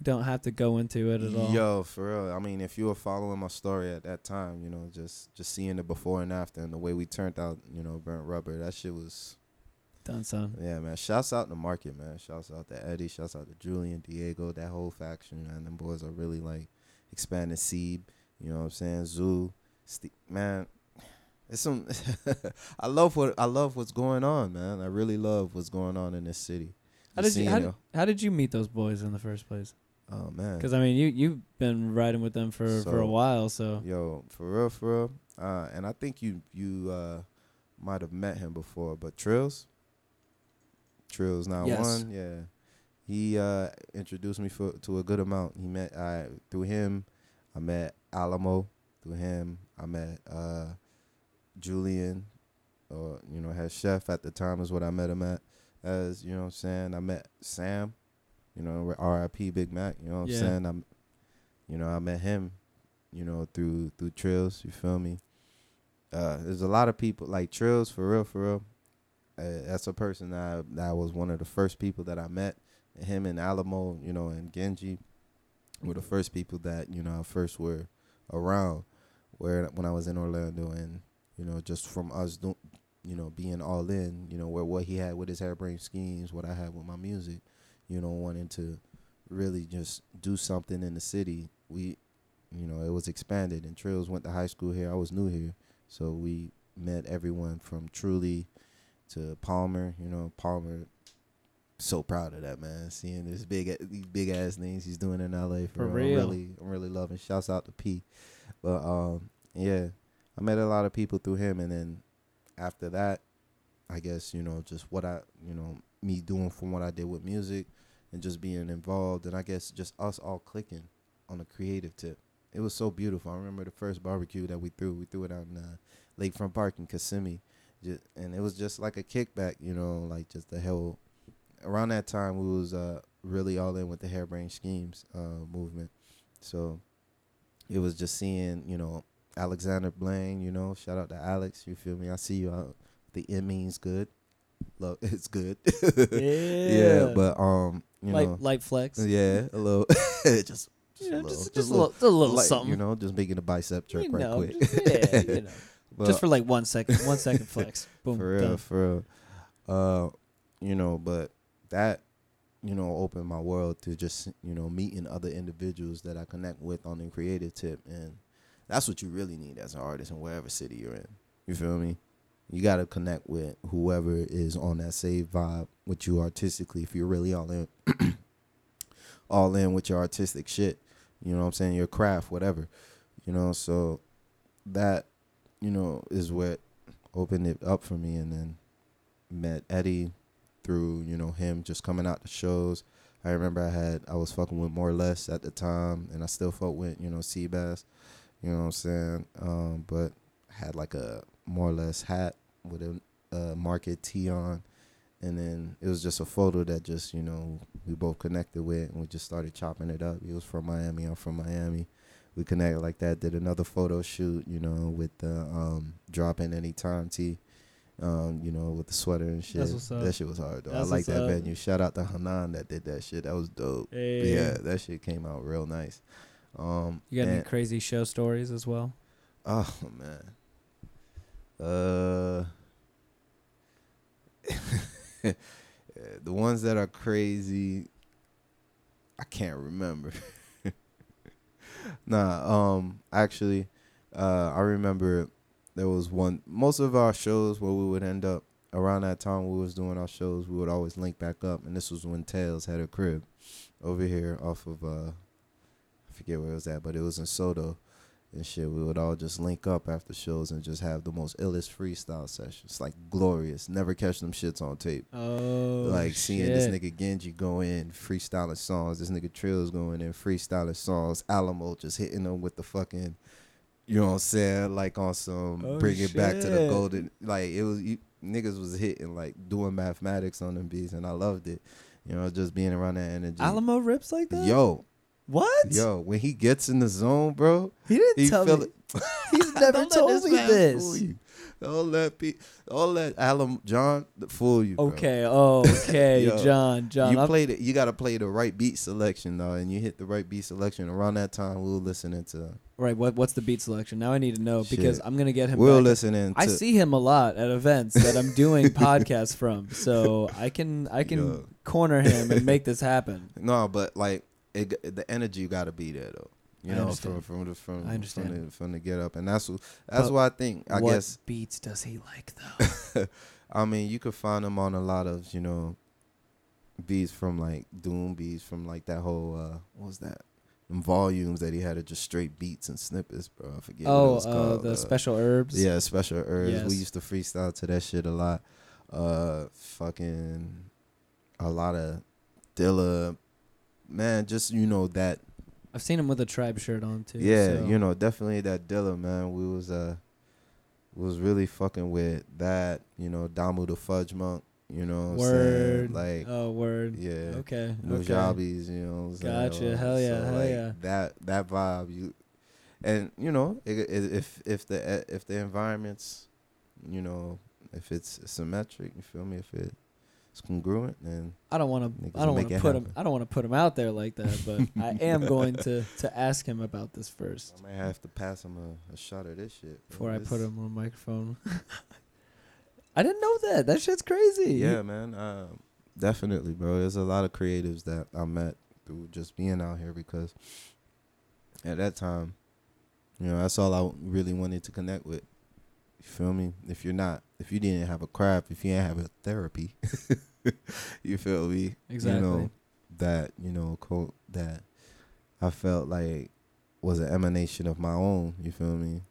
Don't have to go into it at all. Yo, for real. I mean, if you were following my story at that time, you know, just just seeing the before and after and the way we turned out, you know, burnt rubber, that shit was Done, son. yeah, man. Shouts out to market, man. Shouts out to Eddie. Shouts out to Julian, Diego, that whole faction, man. Them boys are really like expanding seed. You know what I'm saying? Zoo, man. It's some. I love what I love what's going on, man. I really love what's going on in this city. How did you how, did, how did you meet those boys in the first place? Oh man. Because I mean, you you've been riding with them for for a while, so Yo, for real, for real. Uh, and I think you you uh, might have met him before, but Trills, Trills nine Yes. one, yeah. He uh, introduced me for to a good amount. He met I through him. I met Alamo through him. I met uh, Julian, or you know, head chef at the time is what I met him at. As you know, what I'm saying I met Sam. You know, R.I.P. Big Mac. You know what Yeah. I'm saying. I'm, you know, I met him you know, through through Trills. You feel me? Uh, there's a lot of people like Trills for real, for real. Uh, that's a person that I, that was one of the first people that I met. Him and Alamo, you know, and Genji were the first people that you know I first were around. Where when I was in Orlando, and you know, just from us, do, you know, being all in, you know, where what he had with his hairbrain schemes, what I had with my music, you know, wanting to really just do something in the city. We you know, it was expanded and Trills went to high school here. I was new here. So we met everyone from Truly to Palmer, you know, Palmer so proud of that man. Seeing this big these big ass things he's doing in LA for, For real. real. I'm really I'm really loving. Shouts out to P. But um yeah, I met a lot of people through him and then after that, I guess, you know, just what I, you know, me doing from what I did with music and just being involved and I guess just us all clicking on a creative tip. It was so beautiful. I remember the first barbecue that we threw. We threw it out in uh, Lakefront Park in Kissimmee, just, and it was just like a kickback, you know, like just the whole. Around that time, we was uh, really all in with the hairbrain schemes uh, movement, so it was just seeing, you know, Alexander Blaine. You know, shout out to Alex. You feel me? I see you out. The it means good. Look, it's good. yeah. yeah, but um, you light know, light flex. yeah, a little, just You just, know, a little, just, just a little, just a little light, something. You know, just making a bicep jerk You right know, quick. just- yeah, you know. Just for like one second, one second flex. Boom, for real, done. for real. Uh, you know, but that, you know, opened my world to just you know meeting other individuals that I connect with on the creative tip, and that's what you really need as an artist in wherever city you're in. You feel me? You got to connect with whoever is on that same vibe with you artistically. If you're really all in, all in with your artistic shit, you know what I'm saying, your craft, whatever, you know. So that, you know, is what opened it up for me, and then met Eddie through you know him just coming out to shows. I remember I had I was fucking with more or less at the time, and I still fuck with you know Seabass, you know what I'm saying. Um, but had like a more or less hat with a uh, market tee on, and then it was just a photo that just you know we both connected with, and we just started chopping it up. He was from Miami, I'm from Miami. We connected like that. Did another photo shoot, you know, with the um, drop in anytime tee um, you know, with the sweater and shit. That's what's up. That shit was hard though. That's I like what's that up. venue. Shout out to Hanan that did that shit. That was dope. Hey. Yeah, that shit came out real nice. Um, You got any crazy show stories as well? Oh man. Uh the ones that are crazy I can't remember. nah, um actually uh I remember there was one most of our shows where we would end up around that time we was doing our shows we would always link back up and this was when Tails had a crib over here off of uh I forget where it was at but it was in SoDo and shit. We would all just link up after shows and just have the most illest freestyle sessions, like glorious. Never catch them shits on tape. Oh, like seeing this nigga Genji go in freestyling songs, this nigga Trills going in freestyling songs, Alamo just hitting them with the fucking, you know what I'm saying, like on some Oh, bring it back to the golden. Like it was you, niggas was hitting like doing mathematics on them beats, and I loved it. You know, just being around that energy. Alamo rips like that. Yo, what? yo, when he gets in the zone, bro, he didn't he tell me. it. He's never Don't told me this. fool. Don't let pe- don't let Alan John fool you. bro. Okay, oh, okay, Yo, John, John. you I'm- played it. You got to play the right beat selection though, and you hit the right beat selection. Around that time, we were listening to. right, what what's the beat selection? Now I need to know because Shit. I'm gonna get him. We were back. listening. To, I see him a lot at events that I'm doing podcasts from, so I can I can Yo. corner him and make this happen. No, but like it, the energy got to be there though. You I know, understand. from from the from, I understand. from the, from the get up, and that's what that's But why I think I what guess beats does he like though? I mean, you could find them on a lot of, you know, beats from like Doom beats from like that whole uh what was that? Them volumes that he had of just straight beats and snippets, bro. I forget what it oh, was uh, called. the uh, special herbs. Yeah, special herbs. Yes. We used to freestyle to that shit a lot. Uh fucking a lot of Dilla man, just you know that I've seen him with a tribe shirt on too. yeah, so- you know, definitely that Dilla man. We was uh was really fucking with that, you know, Damu the Fudge Monk, you know Word. Like oh, word. yeah. Okay. Okay. Nujabes, you know what I'm saying? Gotcha. Hell yeah, so, hell like, yeah. That that vibe you and you know, it, it, if if the if the environment's, you know, if it's symmetric, you feel me? If it's congruent, then I don't want to. I don't want to put him. I don't want to put him out there like that. But I am going to to ask him about this first I might have to pass him a, a shot of this shit before I put him on a microphone. I didn't know that. That shit's crazy. Yeah, man. Um, definitely, bro. There's a lot of creatives that I met through just being out here because at that time, you know, that's all I really wanted to connect with. You feel me? If you're not, if you didn't have a craft, if you didn't have a therapy, you feel me? Exactly. You know, that, you know, co- that I felt like was an emanation of my own. You feel me?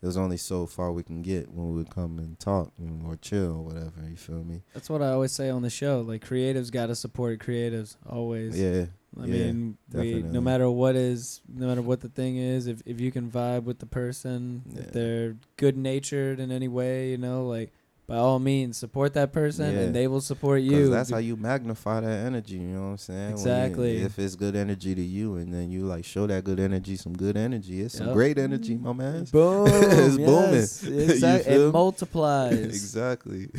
There's only so far we can get when we come and talk or chill or whatever. You feel me? That's what I always say on the show. Like creatives got to support creatives always. Yeah, I yeah, mean, we, no matter what is, no matter what the thing is, if if you can vibe with the person, Yeah. if they're good natured in any way, you know, like by all means support that person, Yeah. and they will support you. that's how you magnify that energy. You know what I'm saying? When you- Exactly. if it's good energy to you, and then you like show that good energy, some good energy. It's some great energy, my man. Boom. It's yes, booming. Exactly. it multiplies. exactly.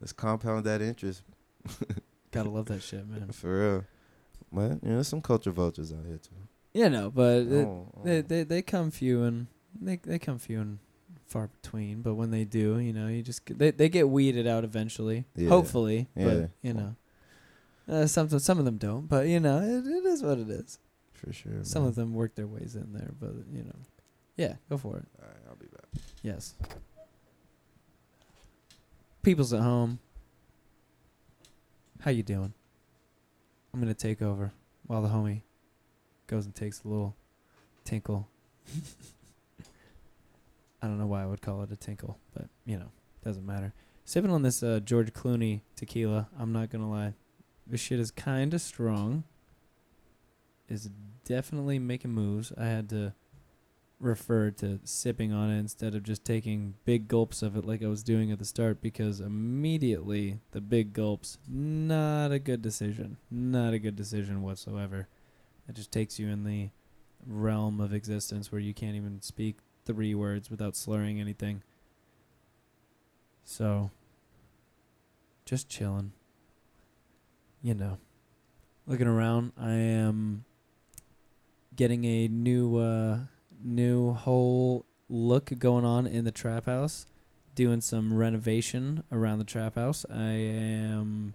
Let's compound that interest Gotta love that shit, man. for real. But you know, there's some culture vultures out here too. You know, but it, Oh, oh. they, they they come few and they they come few and far between. But when they do, you know, you just get- they they get weeded out eventually. Yeah. Hopefully, Yeah. but you know, uh, some some of them don't. But you know, it, it is what it is. for sure. Some man. of them work their ways in there, but you know, yeah, go for it. All right, I'll be back. Yes. People's at home. How you doing? I'm gonna take over while the homie goes and takes a little tinkle. I don't know why I would call it a tinkle, but you know, doesn't matter. Sipping on this uh, George Clooney tequila. I'm not gonna lie, this shit is kind of strong. Is definitely making moves. I had to refer to sipping on it instead of just taking big gulps of it like I was doing at the start because immediately the big gulps not a good decision. Not a good decision whatsoever. It just takes you in the realm of existence where you can't even speak three words without slurring anything. So just chilling. You know. Looking around, I am getting a new uh new whole look going on in the trap house. Doing some renovation around the trap house. I am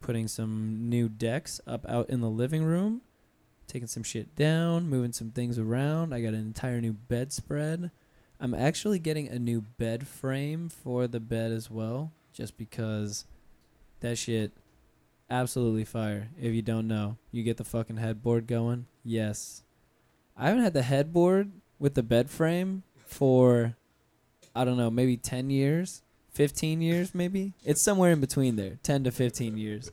putting some new decks up out in the living room, taking some shit down, moving some things around. I got an entire new bedspread. I'm actually getting a new bed frame for the bed as well, just because that shit absolutely fire. If you don't know, you get the fucking headboard going. Yes. I haven't had the headboard with the bed frame for I don't know, maybe 10 years, 15 years maybe. It's somewhere in between there, 10 to 15 years.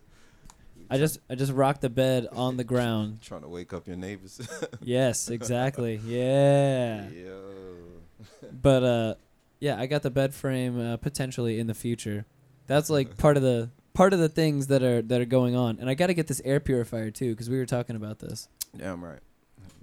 I just I just rock the bed on the ground. trying to wake up your neighbors. Yes, exactly. Yeah. Yo. But uh yeah, I got the bed frame uh, potentially in the future. That's like part of the part of the things that are that are going on. And I got to get this air purifier too cuz we were talking about this. Damn right.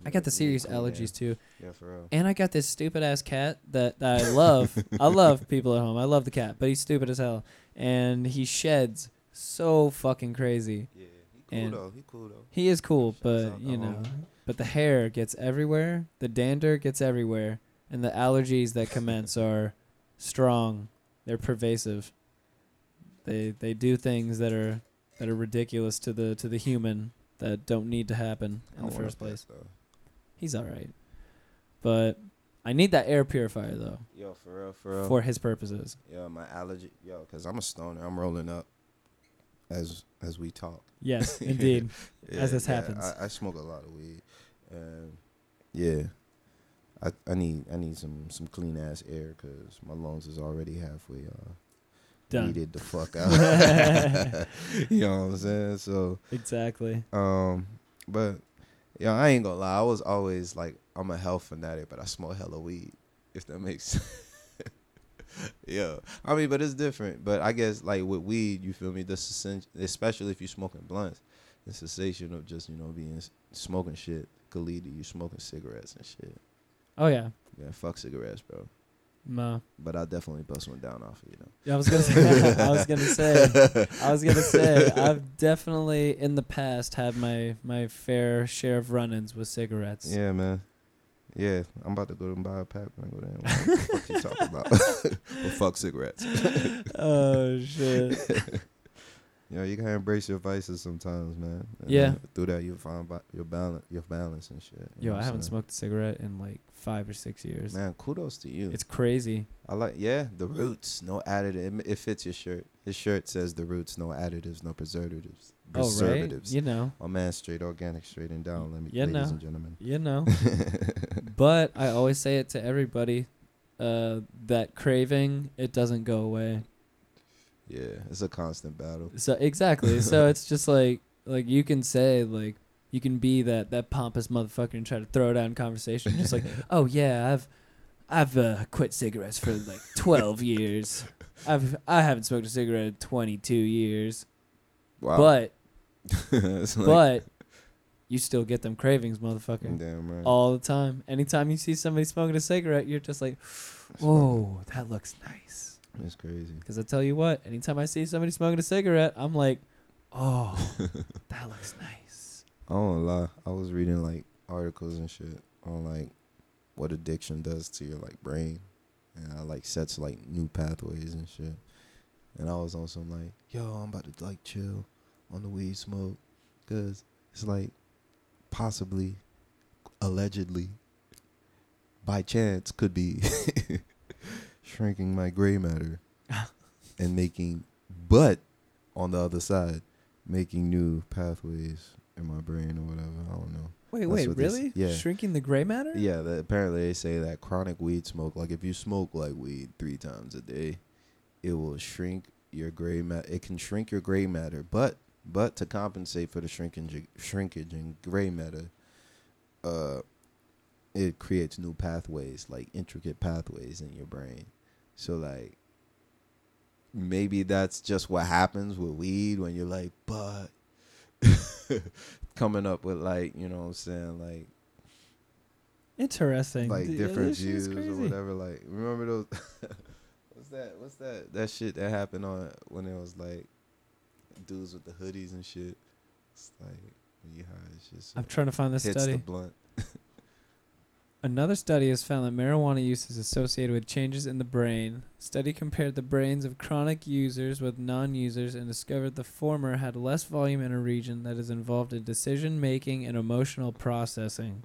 I got the serious cool, allergies yeah. too. Yeah, for real. And I got this stupid ass cat that, that I love. I love people at home. I love the cat, but he's stupid as hell. And he sheds so fucking crazy. Yeah, he cool And- though. He cool though. He is cool, Shouts but you know, home. but the hair gets everywhere, the dander gets everywhere, and the allergies that commence are strong. They're pervasive. They they do things that are that are ridiculous to the to the human that don't need to happen in the first place. though. He's all right. But I need that air purifier though Yo, for real, for real. for his purposes. Yo, my allergy. Yo, cause I'm a stoner. I'm rolling up as as we talk. Yes, indeed. As this happens. I, I smoke a lot of weed, and yeah, I I need I need some some clean ass air because my lungs is already halfway uh Done. weeded the fuck out. you know what I'm saying? So Exactly. um, but yeah, I ain't gonna lie. I was always like I'm a health fanatic, but I smoke hella weed. If that makes sense. yeah, I mean, but it's different. But I guess like with weed, you feel me? The sensation, especially if you're smoking blunts, the sensation of just you know being smoking shit could lead to you smoking cigarettes and shit. Oh yeah. Yeah, fuck cigarettes, bro. No. But I definitely bust one down off of you know. Yeah, I was gonna say. I was gonna say. I was gonna say. I've definitely in the past had my my fair share of run-ins with cigarettes. Yeah, man. Yeah, I'm about to go and buy a pack when I go there. What the fuck you talking about? well, fuck cigarettes. oh shit. You know, you gotta embrace your vices sometimes, man. And Yeah. Through that, you find ba- your balance, your balance and shit. Yo, I haven't saying? smoked a cigarette in like five or six years. Man, kudos to you. It's crazy. I like, yeah, the roots, no additive. It, it fits your shirt. His shirt says the roots, no additives, no preservatives. Oh right. You know. My man, straight organic, straight and down. Let me, You ladies know. and gentlemen. You know. but I always say it to everybody. Uh, that craving, it doesn't go away. Yeah, it's a constant battle. So exactly. so it's just like like you can say like you can be that that pompous motherfucker and try to throw down conversation, just like, oh yeah, I've I've uh, quit cigarettes for like twelve years. I've I haven't smoked a cigarette in twenty two years, Wow. but like- but you still get them cravings, motherfucker, damn right. all the time. Anytime you see somebody smoking a cigarette, you're just like, whoa, that looks nice. It's crazy. Because I tell you what, anytime I see somebody smoking a cigarette, I'm like, oh, that looks nice. I don't lie. I was reading like articles and shit on like what addiction does to your like brain, and I like sets like new pathways and shit. And I was on some like, yo, I'm about to like chill on the weed smoke, cause it's like possibly, allegedly, by chance could be shrinking my gray matter and making, but on the other side, making new pathways in my brain or whatever. I don't know. Wait, That's wait, this- really? yeah. Shrinking the gray matter? Yeah, that apparently they say that chronic weed smoke, like if you smoke like weed three times a day, it will shrink your gray matter. It can shrink your gray matter, but but to compensate for the shrinkage shrinkage in gray matter, uh, it creates new pathways, like intricate pathways in your brain. So like, maybe that's just what happens with weed when you're like, but coming up with like, you know what I'm saying, like Interesting. like Dude, different views or whatever. Like remember those? what's that? What's that? That shit that happened on when it was like dudes with the hoodies and shit. It's like when you high, it's just I'm trying to find this hits study. the blunt. Another study has found that marijuana use is associated with changes in the brain. Study compared the brains of chronic users with non-users and discovered the former had less volume in a region that is involved in decision making and emotional processing.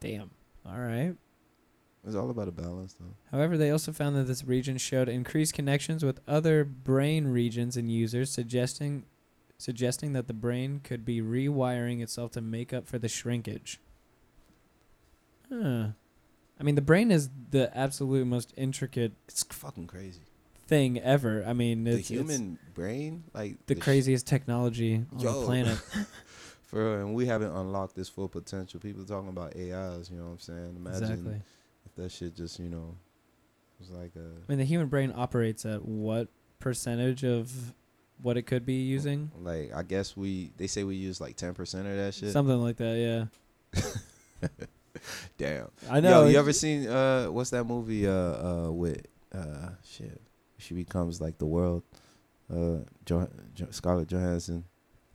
Damn. All right. It's all about a balance, though. However, they also found that this region showed increased connections with other brain regions in users, suggesting suggesting that the brain could be rewiring itself to make up for the shrinkage. Huh. I mean, the brain is the absolute most intricate It's fucking crazy. thing ever. I mean, the it's, it's human brain, like the sh- craziest technology on Yo. the planet. for real, and we haven't unlocked this full potential. People talking about AIs, you know what I'm saying? Imagine exactly. if that shit just, you know, was like a I mean, the human brain operates at what percentage of what it could be using? like I guess we they say we use like ten percent of that shit. Something like that, yeah. Damn. I know. Yo, you ever seen uh what's that movie uh uh with uh shit she becomes like the world uh jo- jo- Scarlett Johansson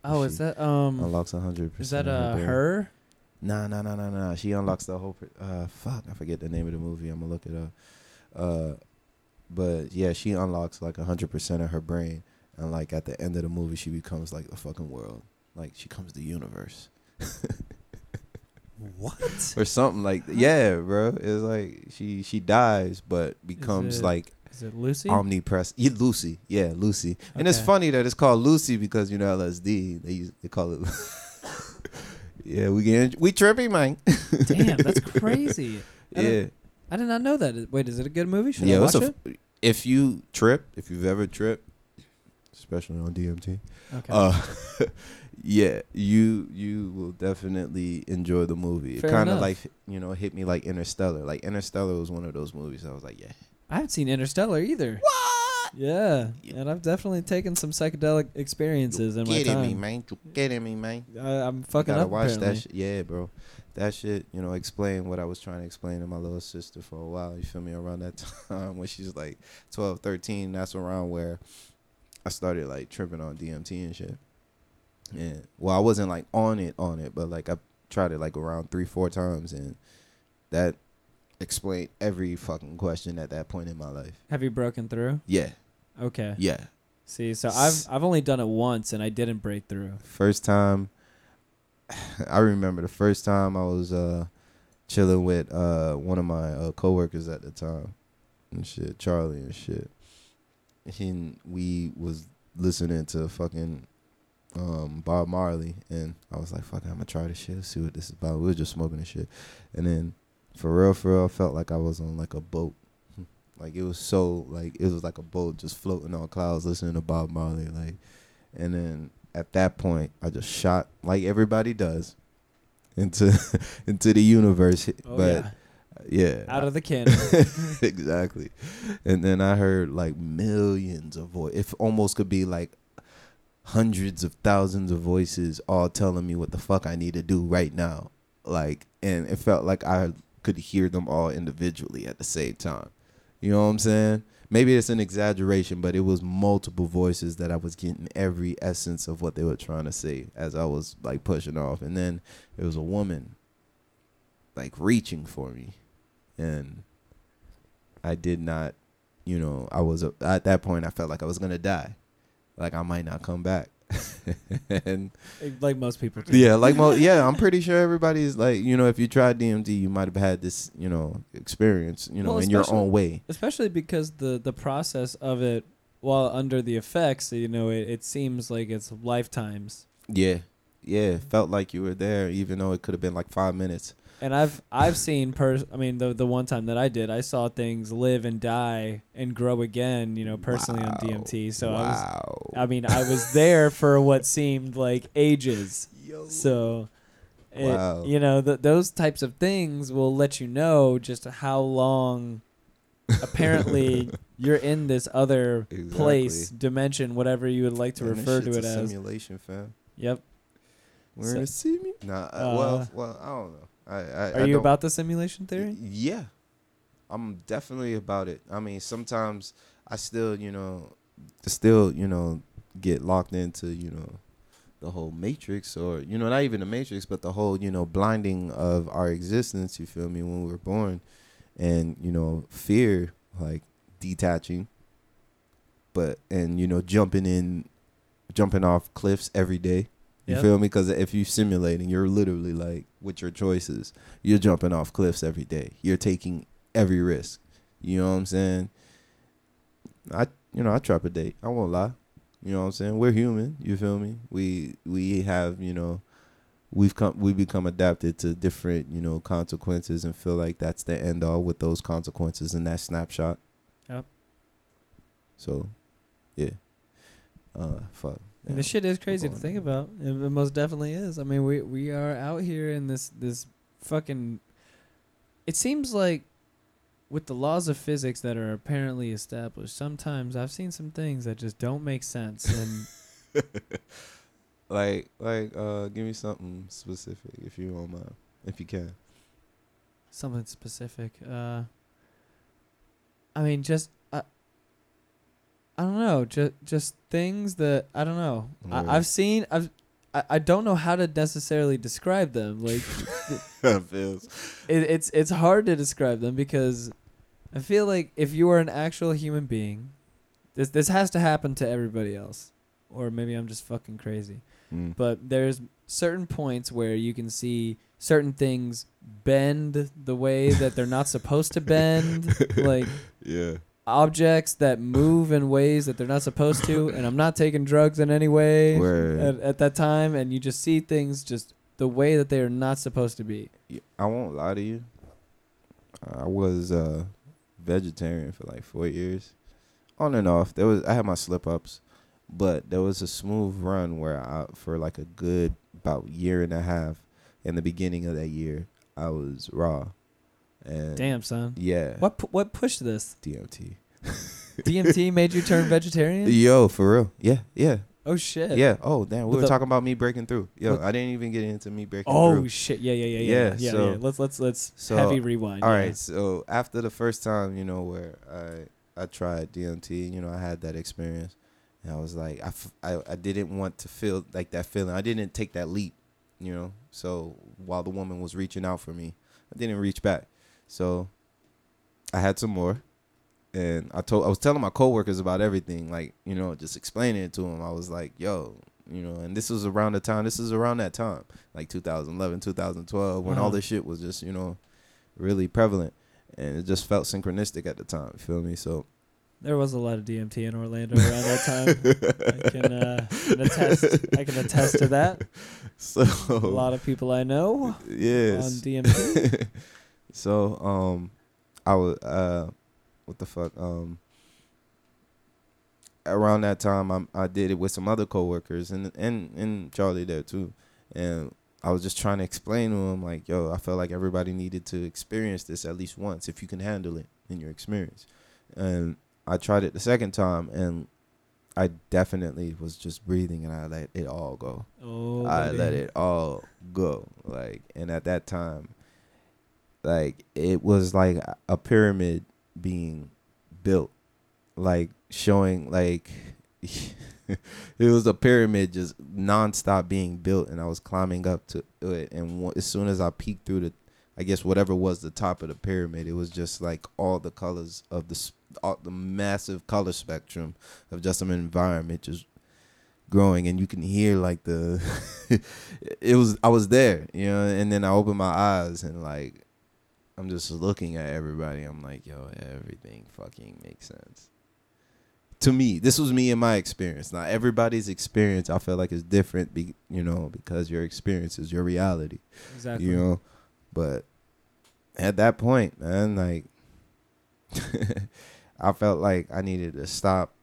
Oh, is that um? unlocks a hundred Is that uh brain. her? Nah, nah, nah, nah, nah. She unlocks the whole. per- Uh, fuck, I forget the name of the movie. I'm gonna look it up. Uh, but yeah, she unlocks like a hundred percent of her brain, and like at the end of the movie, she becomes like the fucking world. Like she comes the universe What? or something like. Yeah, bro. It's like she she dies, but becomes it- like Is it Lucy? omnipresent. Yeah, Lucy. Yeah, Lucy. And it's funny that it's called Lucy because you know LSD. They use, they call it. yeah, we get we trippy, man. Damn, that's crazy. I Yeah. I did not know that. Wait, is it a good movie? Should I yeah, watch it's a, it? if you trip, if you've ever tripped, especially on DMT, Okay. uh, yeah, you you will definitely enjoy the movie. It kind of like you know hit me like Interstellar. Like Interstellar was one of those movies. I was like, yeah, I haven't seen Interstellar either. what? Yeah, Yeah. and I've definitely taken some psychedelic experiences in my Kidding me, man? You kidding me, man? I, I'm You fucking gotta up. watch apparently. that shit. Yeah, bro. That shit, you know, explain what I was trying to explain to my little sister for a while. You feel me? Around that time when she's like 12, 13, that's around where I started like tripping on DMT and shit. And well, I wasn't like on it, on it, but like I tried it like around three, four times, and that explained every fucking question at that point in my life. Have you broken through? Yeah, Okay. yeah. See, so I've I've only done it once and I didn't break through. First time, I remember the first time I was uh, chilling with uh, one of my uh, coworkers at the time, and shit, Charlie and shit. And we was listening to fucking um, Bob Marley, and I was like, "Fuck, I'm gonna try this shit. Let's see what this is about." We were just smoking and shit, and then for real, for real, I felt like I was on like a boat. Like it was so like it was like a boat just floating on clouds, listening to Bob Marley, like, and then at that point, I just shot like everybody does into into the universe. Oh but yeah, yeah, out of the cannon. exactly. And then I heard like millions of voice. It almost could be like hundreds of thousands of voices all telling me what the fuck I need to do right now. Like, and it felt like I could hear them all individually at the same time. You know what I'm saying? Maybe it's an exaggeration, but it was multiple voices that I was getting every essence of what they were trying to say as I was like pushing off. And then it was a woman like reaching for me. And I did not, you know, I was at that point I felt like I was going to die. Like I might not come back. and like most people do. yeah, like most yeah, I'm pretty sure everybody's like, you know, if you tried DMT, you might have had this, you know, experience, you know, Well, in your own way. especially because the the process of it while under the effects you know it, it seems like it's lifetimes Yeah. Yeah, felt like you were there even though it could have been like 5 minutes. and i've i've seen pers i mean the the one time that i did i saw things live and die and grow again you know personally on dmt so i was i mean i was there for what seemed like ages so it, Wow. you know th- those types of things will let you know just how long apparently you're in this other place, dimension, whatever you would like to Man, refer to it a as. simulation, fam. Yep. We're So- in a simu. Nah, Uh, well, well, I don't know. I, I, Are I you don't- about the simulation theory? Yeah, I'm definitely about it. I mean, sometimes I still, you know, still, you know, get locked into, you know, the whole matrix or you know not even the matrix but the whole you know blinding of our existence you feel me when we were born and you know fear like detaching but and you know jumping in jumping off cliffs every day you Yep. feel me? Because if you're simulating you're literally like with your choices. You're jumping off cliffs every day. You're taking every risk. You know what i'm saying? I you know i trap a date. I won't lie. You know what i'm saying? We're human. You feel me? We we have you know we've come we become adapted to different you know consequences and feel like that's the end all with those consequences in that snapshot. Yep. so yeah. Uh fuck And this shit is crazy to think about. It, it most definitely is. I mean, we we are out here in this this fucking. It seems like, with the laws of physics that are apparently established, sometimes I've seen some things that just don't make sense, and like like uh give me something specific if you don't mind if you can something specific. Uh, I mean, just I. Don't know, just just things that I don't know. Word. I, I've seen. I've. I, I don't know how to necessarily describe them. Like, feels it, it's it's hard to describe them because I feel like if you are an actual human being, this this has to happen to everybody else, or maybe I'm just fucking crazy. mm. But there's certain points where you can see certain things bend the way that they're not supposed to bend, like yeah objects that move in ways that they're not supposed to. And I'm not taking drugs in any way at, at that time, and you just see things just the way that they are not supposed to be. I won't lie to you. I was uh vegetarian for like four years, on and off. There was I had my slip ups, but there was a smooth run where I for like a good about year and a half. In the beginning of that year, I was raw, and Damn, son. yeah, What pu- what pushed this? DMT. DMT made you turn vegetarian? Yo, for real, yeah, yeah, Oh shit. yeah. Oh damn, we With were the- talking about me breaking through. Yo, With- I didn't even get into me breaking through. Oh through. shit. Yeah, yeah, yeah, yeah. Yeah, Yeah, yeah. so- yeah. Let's let's let's so, heavy rewind. All yeah. right, so after the first time, you know, where I I tried DMT, you know, I had that experience, and I was like, I, f- I, I didn't want to feel like that feeling. I didn't take that leap, you know. So while the woman was reaching out for me, I didn't reach back. So I had some more, and I told I was telling my coworkers about everything, like you know, just explaining it to them. I was like, yo. You know, and this was around the time. This is around that time, like 2011, 2012, when all Uh-huh. this shit was just, you know, really prevalent and it just felt synchronistic at the time. You feel me? So There was a lot of DMT in Orlando around that time. I can, uh, can attest. I can attest to that. so A lot of people I know on. DMT. so um, I was uh, what the fuck um. Around that time, I'm, I did it with some other coworkers and and and Charlie there too, and I was just trying to explain to him like, yo, I felt like everybody needed to experience this at least once if you can handle it in your experience. And I tried it the second time, and I definitely was just breathing, and I let it all go. Oh, I baby. let it all go. Like, and at that time, like it was like a pyramid being built, like showing like it was a pyramid just nonstop being built, and I was climbing up to it, and as soon as I peeked through the, I guess whatever was the top of the pyramid, it was just like all the colors of the all the massive color spectrum of just an environment just growing and you can hear like the it was I was there, you know, and then I opened my eyes and like I'm just looking at everybody. I'm like, yo, everything fucking makes sense. To me, this was me and my experience. Now everybody's experience I feel like is different be, you know, because your experience is your reality Exactly. you know but at that point man like i felt like i needed to stop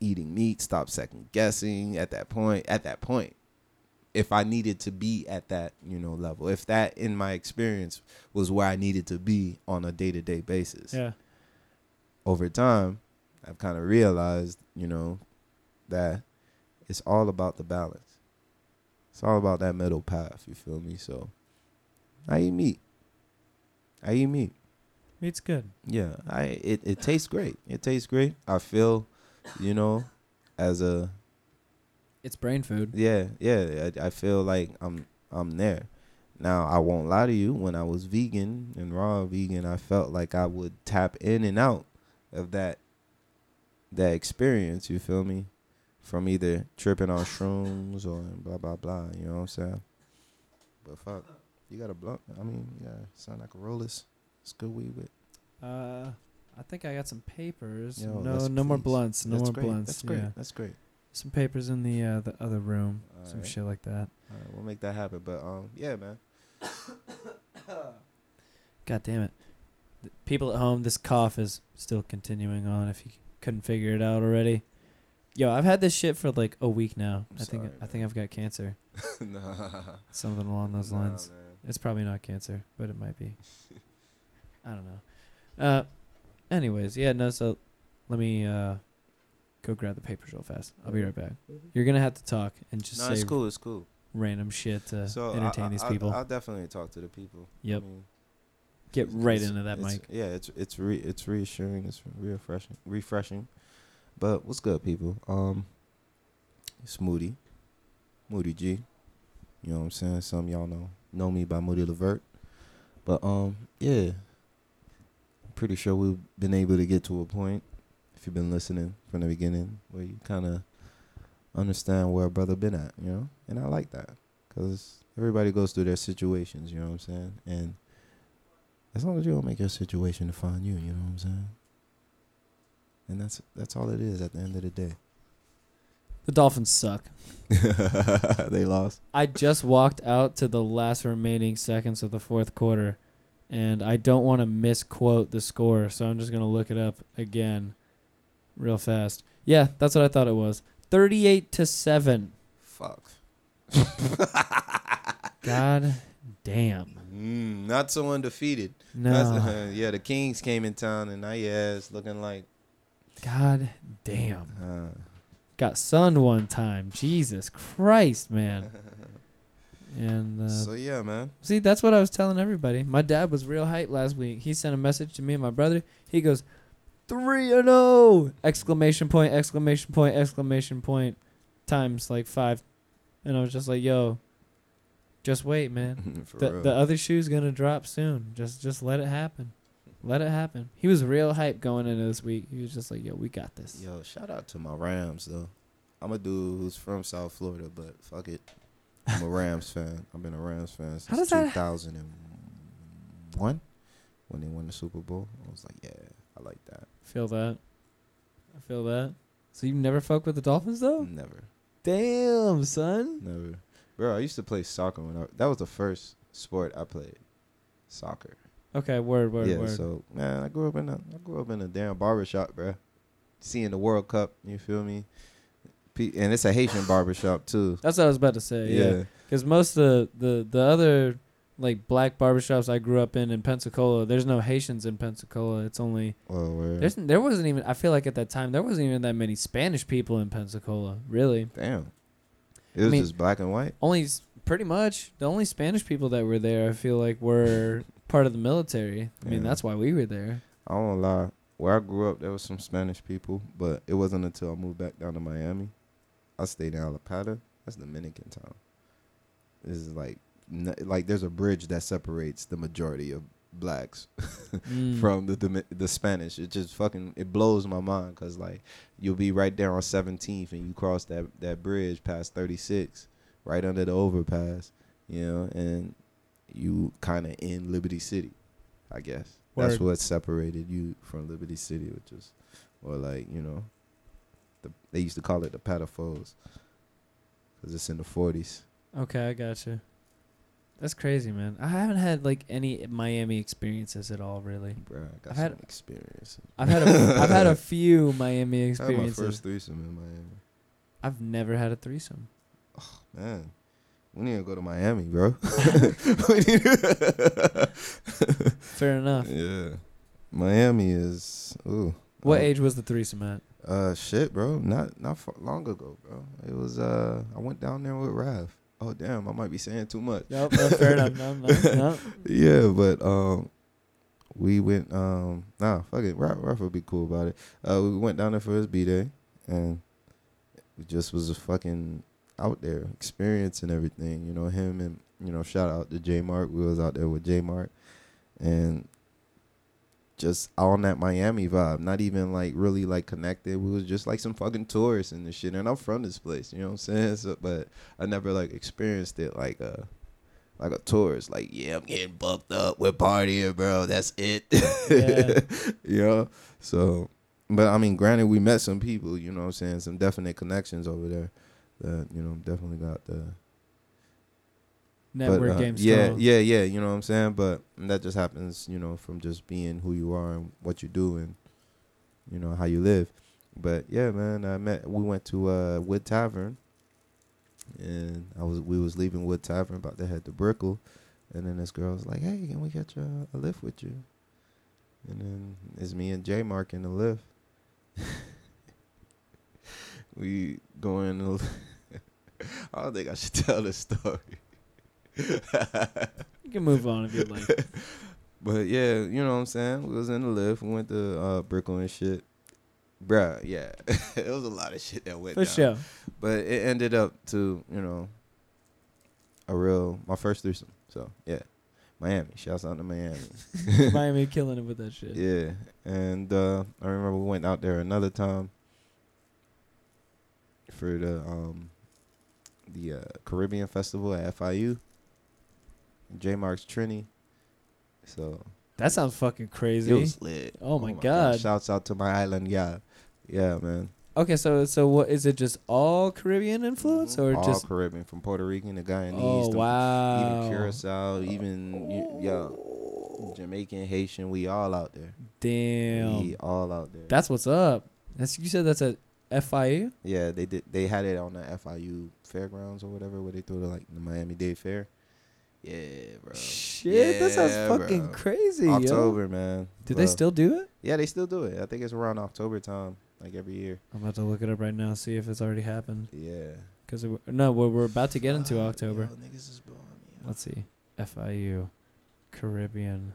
eating meat stop second guessing at that point at that point if i needed to be at that you know level if that in my experience was where i needed to be on a day-to-day basis. Yeah. over time i've kind of realized you know that it's all about the balance. It's all about that middle path you feel me? So i eat meat. I eat meat. Meat's good. yeah i it, it tastes great. It tastes great. I feel you know as a It's brain food. Yeah, yeah. I, I feel like I'm I'm there. Now I won't lie to you. When I was vegan and raw vegan, I felt like I would tap in and out of that that experience. You feel me? From either tripping on shrooms or blah blah blah. You know what I'm saying? But fuck, you got a blunt. I mean, yeah, sound like a rollers. It's good weed with. Uh, I think I got some papers. Yo, no, no more blunts. No That's more great. blunts. That's great. Yeah. That's great. Some papers in the uh, the other room. some Alright. shit like that. All right, we'll make that happen. But um, yeah, man. God damn it. The People at home, this cough is still continuing on. If you couldn't figure it out already, yo, I've had this shit for like a week now. I'm I think sorry, I think I've got cancer. nah, Something along those Nah, lines. man. It's probably not cancer, but it might be. I don't know. Uh, anyways, yeah, no. So, let me uh, go grab the papers real fast. I'll be right back. You're gonna have to talk and just No, say it's cool. It's cool. random shit to So entertain I, these I, people. I'll, I'll definitely talk to the people. I Yep. mean, Get right into that it's- mic. Yeah, it's it's re, it's reassuring. It's refreshing. Refreshing. But what's good, people? Um, it's Moody, Moody G. You know what I'm saying? Some of y'all know know me by Moody LeVert. But um, yeah, pretty sure we've been able to get to a point. You've been listening from the beginning, where you kind of understand where a brother been at, you know, and I like that because everybody goes through their situations. You know what I'm saying? And as long as you don't make your situation define you, you know what I'm saying? And that's that's all it is at the end of the day. The Dolphins suck. they lost. I just walked out to the last remaining seconds of the fourth quarter, and I don't want to misquote the score, so I'm just gonna look it up again, real fast. Yeah, that's what I thought it was. Thirty-eight to seven. Fuck. God damn. Mm, not so undefeated. No. That's- yeah, the Kings came in town and I ass looking like God damn. uh, Got sunned one time. Jesus Christ, man. And uh, So yeah, man. See, that's what I was telling everybody. My dad was real hype last week. He sent a message to me and my brother. He goes, three and oh! Exclamation point! Exclamation point! Exclamation point! Times like five, and I was just like, "Yo, just wait, man. The real. the other shoe's gonna drop soon. Just just let it happen. Let it happen." He was real hype going into this week. He was just like, "Yo, we got this." Yo, shout out to my Rams though. I'm a dude who's from South Florida, but fuck it. I'm a Rams fan. I've been a Rams fan since 2001 when they won the Super Bowl. I was like, yeah, I like that. Feel that? I feel that. So you never fuck with the Dolphins though? Never, Damn, son. never. Bro, I used to play soccer when I, that was the first sport I played. Soccer. Okay, word, word, word. yeah, word. so man, I grew up in a I grew up in a damn barbershop, bro. Seeing the World Cup, you feel me? And it's a Haitian barbershop too. That's what I was about to say. Yeah, Yeah. because most of the the other like black barbershops I grew up in in Pensacola, there's no Haitians in Pensacola. It's only oh, Well, where? there's there wasn't even I feel like at that time there wasn't even that many Spanish people in Pensacola. Really, Damn. It was mean- just black and white. only pretty much the only Spanish people that were there I feel like were part of the military. I mean that's why we were there. I won't lie. Where I grew up, there was some Spanish people, but it wasn't until I moved back down to Miami. I stayed in Allapattah. That's Dominican town. This is like, like there's a bridge that separates the majority of blacks Mm. from the Domi- the Spanish. It just fucking it blows my mind because like you'll be right there on 17th and you cross that that bridge past 36, right under the overpass, you know, and you kind of in Liberty City, I guess. That's what separated you from Liberty City, which is, or like you know, the they used to call it the Patafos, because it's in the 40s. Okay, I gotcha. That's crazy, man. I haven't had like any Miami experiences at all, really. Bro, I got I've had- some experience. I've had a, I've had a few Miami experiences. I had my experiences. first threesome in Miami. I've never had a threesome. Oh man, we need to go to Miami, bro. Fair enough. yeah, Miami is ooh. What uh, age was the threesome at? Uh, shit, bro. Not not far, long ago, bro. It was uh, I went down there with Rav. Oh damn, I might be saying too much. Nope, no, fair enough. No, no, no. yeah, but um, we went um, nah, fuck it. Rav, Rav would be cool about it. Uh, we went down there for his b day, and it just was a fucking out there, experience and everything. You know, him and you know, shout out to J Mark. We was out there with J Mark, and just on that Miami vibe. Not even like really like connected. We was just like some fucking tourists and this shit. And I'm from this place, you know what I'm saying? So, but I never like experienced it like a like a tourist. Like, yeah, I'm getting bucked up. We're partying, bro. That's it. Yeah. you know. So, but I mean, granted, we met some people. You know what I'm saying? Some definite connections over there. That you know definitely got the but, Network uh, game Yeah, strong. yeah, yeah. You know what I'm saying? But that just happens, you know, from just being who you are and what you do and you know how you live. But yeah, man, I met. We went to uh, Wood Tavern, and I was we was leaving Wood Tavern about to head to Brickell, and then this girl was like, "Hey, can we get you a, lift with you?" And then it's me and J Mark in the lift. we going. I don't think I should tell this story. You can move on if you'd like. But yeah, you know what I'm saying? We was in the lift. We went to uh, and shit. Bruh, yeah. it was a lot of shit that went For down. sure. But it ended up to, you know, a real, my first threesome. So, yeah. Miami. Shouts out to Miami. Miami killing it with that shit. Yeah. And uh, I remember we went out there another time for the um the uh, Caribbean Festival at FIU. J Mark's Trini. So That sounds fucking crazy. it was lit. Oh my oh God. Shouts out to my island, yeah. Yeah, man. okay, so so what is it? Just all Caribbean influence, mm-hmm. or just All just? Caribbean from Puerto Rican to Guyanese Oh wow. even Curacao, even yeah, Jamaican, Haitian, we all out there. Damn. We all out there. That's what's up. That's you said that's at FIU. Yeah, they did. They had it on the FIU fairgrounds or whatever, where they threw the like the Miami Day Fair. Yeah, bro. Shit, that sounds fucking bro. crazy. yo. October, man. Do they still do it? Yeah, they still do it. I think it's around October time, like every year. I'm about to look it up right now, see if it's already happened. Yeah. Because no, we're, we're about to get into Fuck, October. yo, niggas is blowing me. Let's see, FIU, Caribbean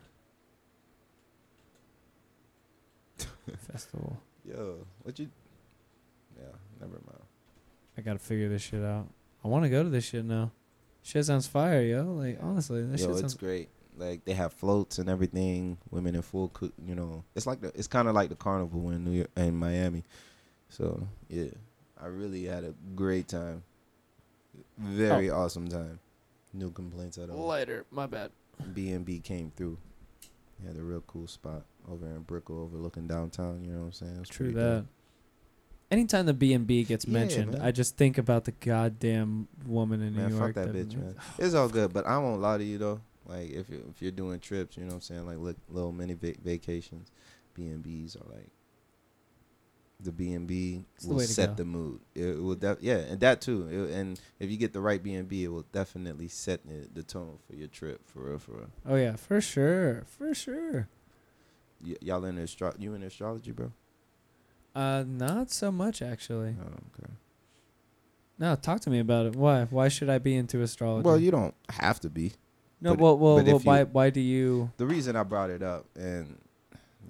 Festival. Yo, what you? Yeah, never mind. I gotta figure this shit out. I want to go to this shit now. Shit sounds fire, yo. Like honestly, this Yo, shit it's sounds. great. Like they have floats and everything. Women in full, coo- you know. It's like the. It's kind of like the carnival in New York and Miami. So yeah, I really had a great time. Very Oh. awesome time. No complaints at all. Lighter, my bad. B and B came through. Had a real cool spot over in Brickell, overlooking downtown. You know what I'm saying? It was True pretty that. dope. Anytime the B and B gets Yeah, mentioned, man. I just think about the goddamn woman in Man, New fuck York. that bitch, man. It's all good, but I won't lie to you though. Like if you if you're doing trips, you know what I'm saying, like li- little mini va- vacations, B and B's are like the B and B the will way set the mood. It, will def- yeah, and that too. It, and if you get the right B and B, it will definitely set the, the tone for your trip for real, for real. Oh yeah, for sure, for sure. Y- y'all in astro- you in astrology, bro? Uh, not so much actually. Oh, okay. No, talk to me about it. Why? Why should I be into astrology? Well, you don't have to be. no. but- well, well, well if you- why? Why do you? the reason I brought it up, and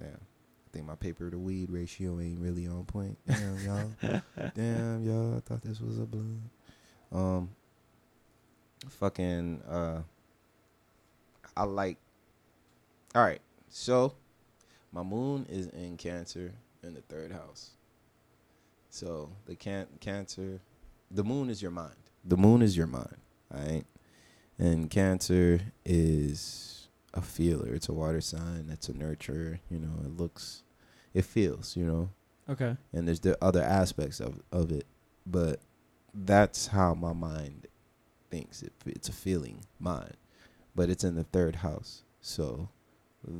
yeah, I think my paper to weed ratio ain't really on point. Damn y'all, damn y'all, I thought this was a blunt. Um, fucking, uh, I like. All right, so my moon is in Cancer in the third house. So the can Cancer, the moon is your mind. The moon is your mind. right? and Cancer is a feeler. It's a water sign. It's a nurturer. You know, it looks, it feels. You know, Okay. and there's the other aspects of of it, but that's how my mind thinks. It, it's a feeling mind, but it's in the third house, so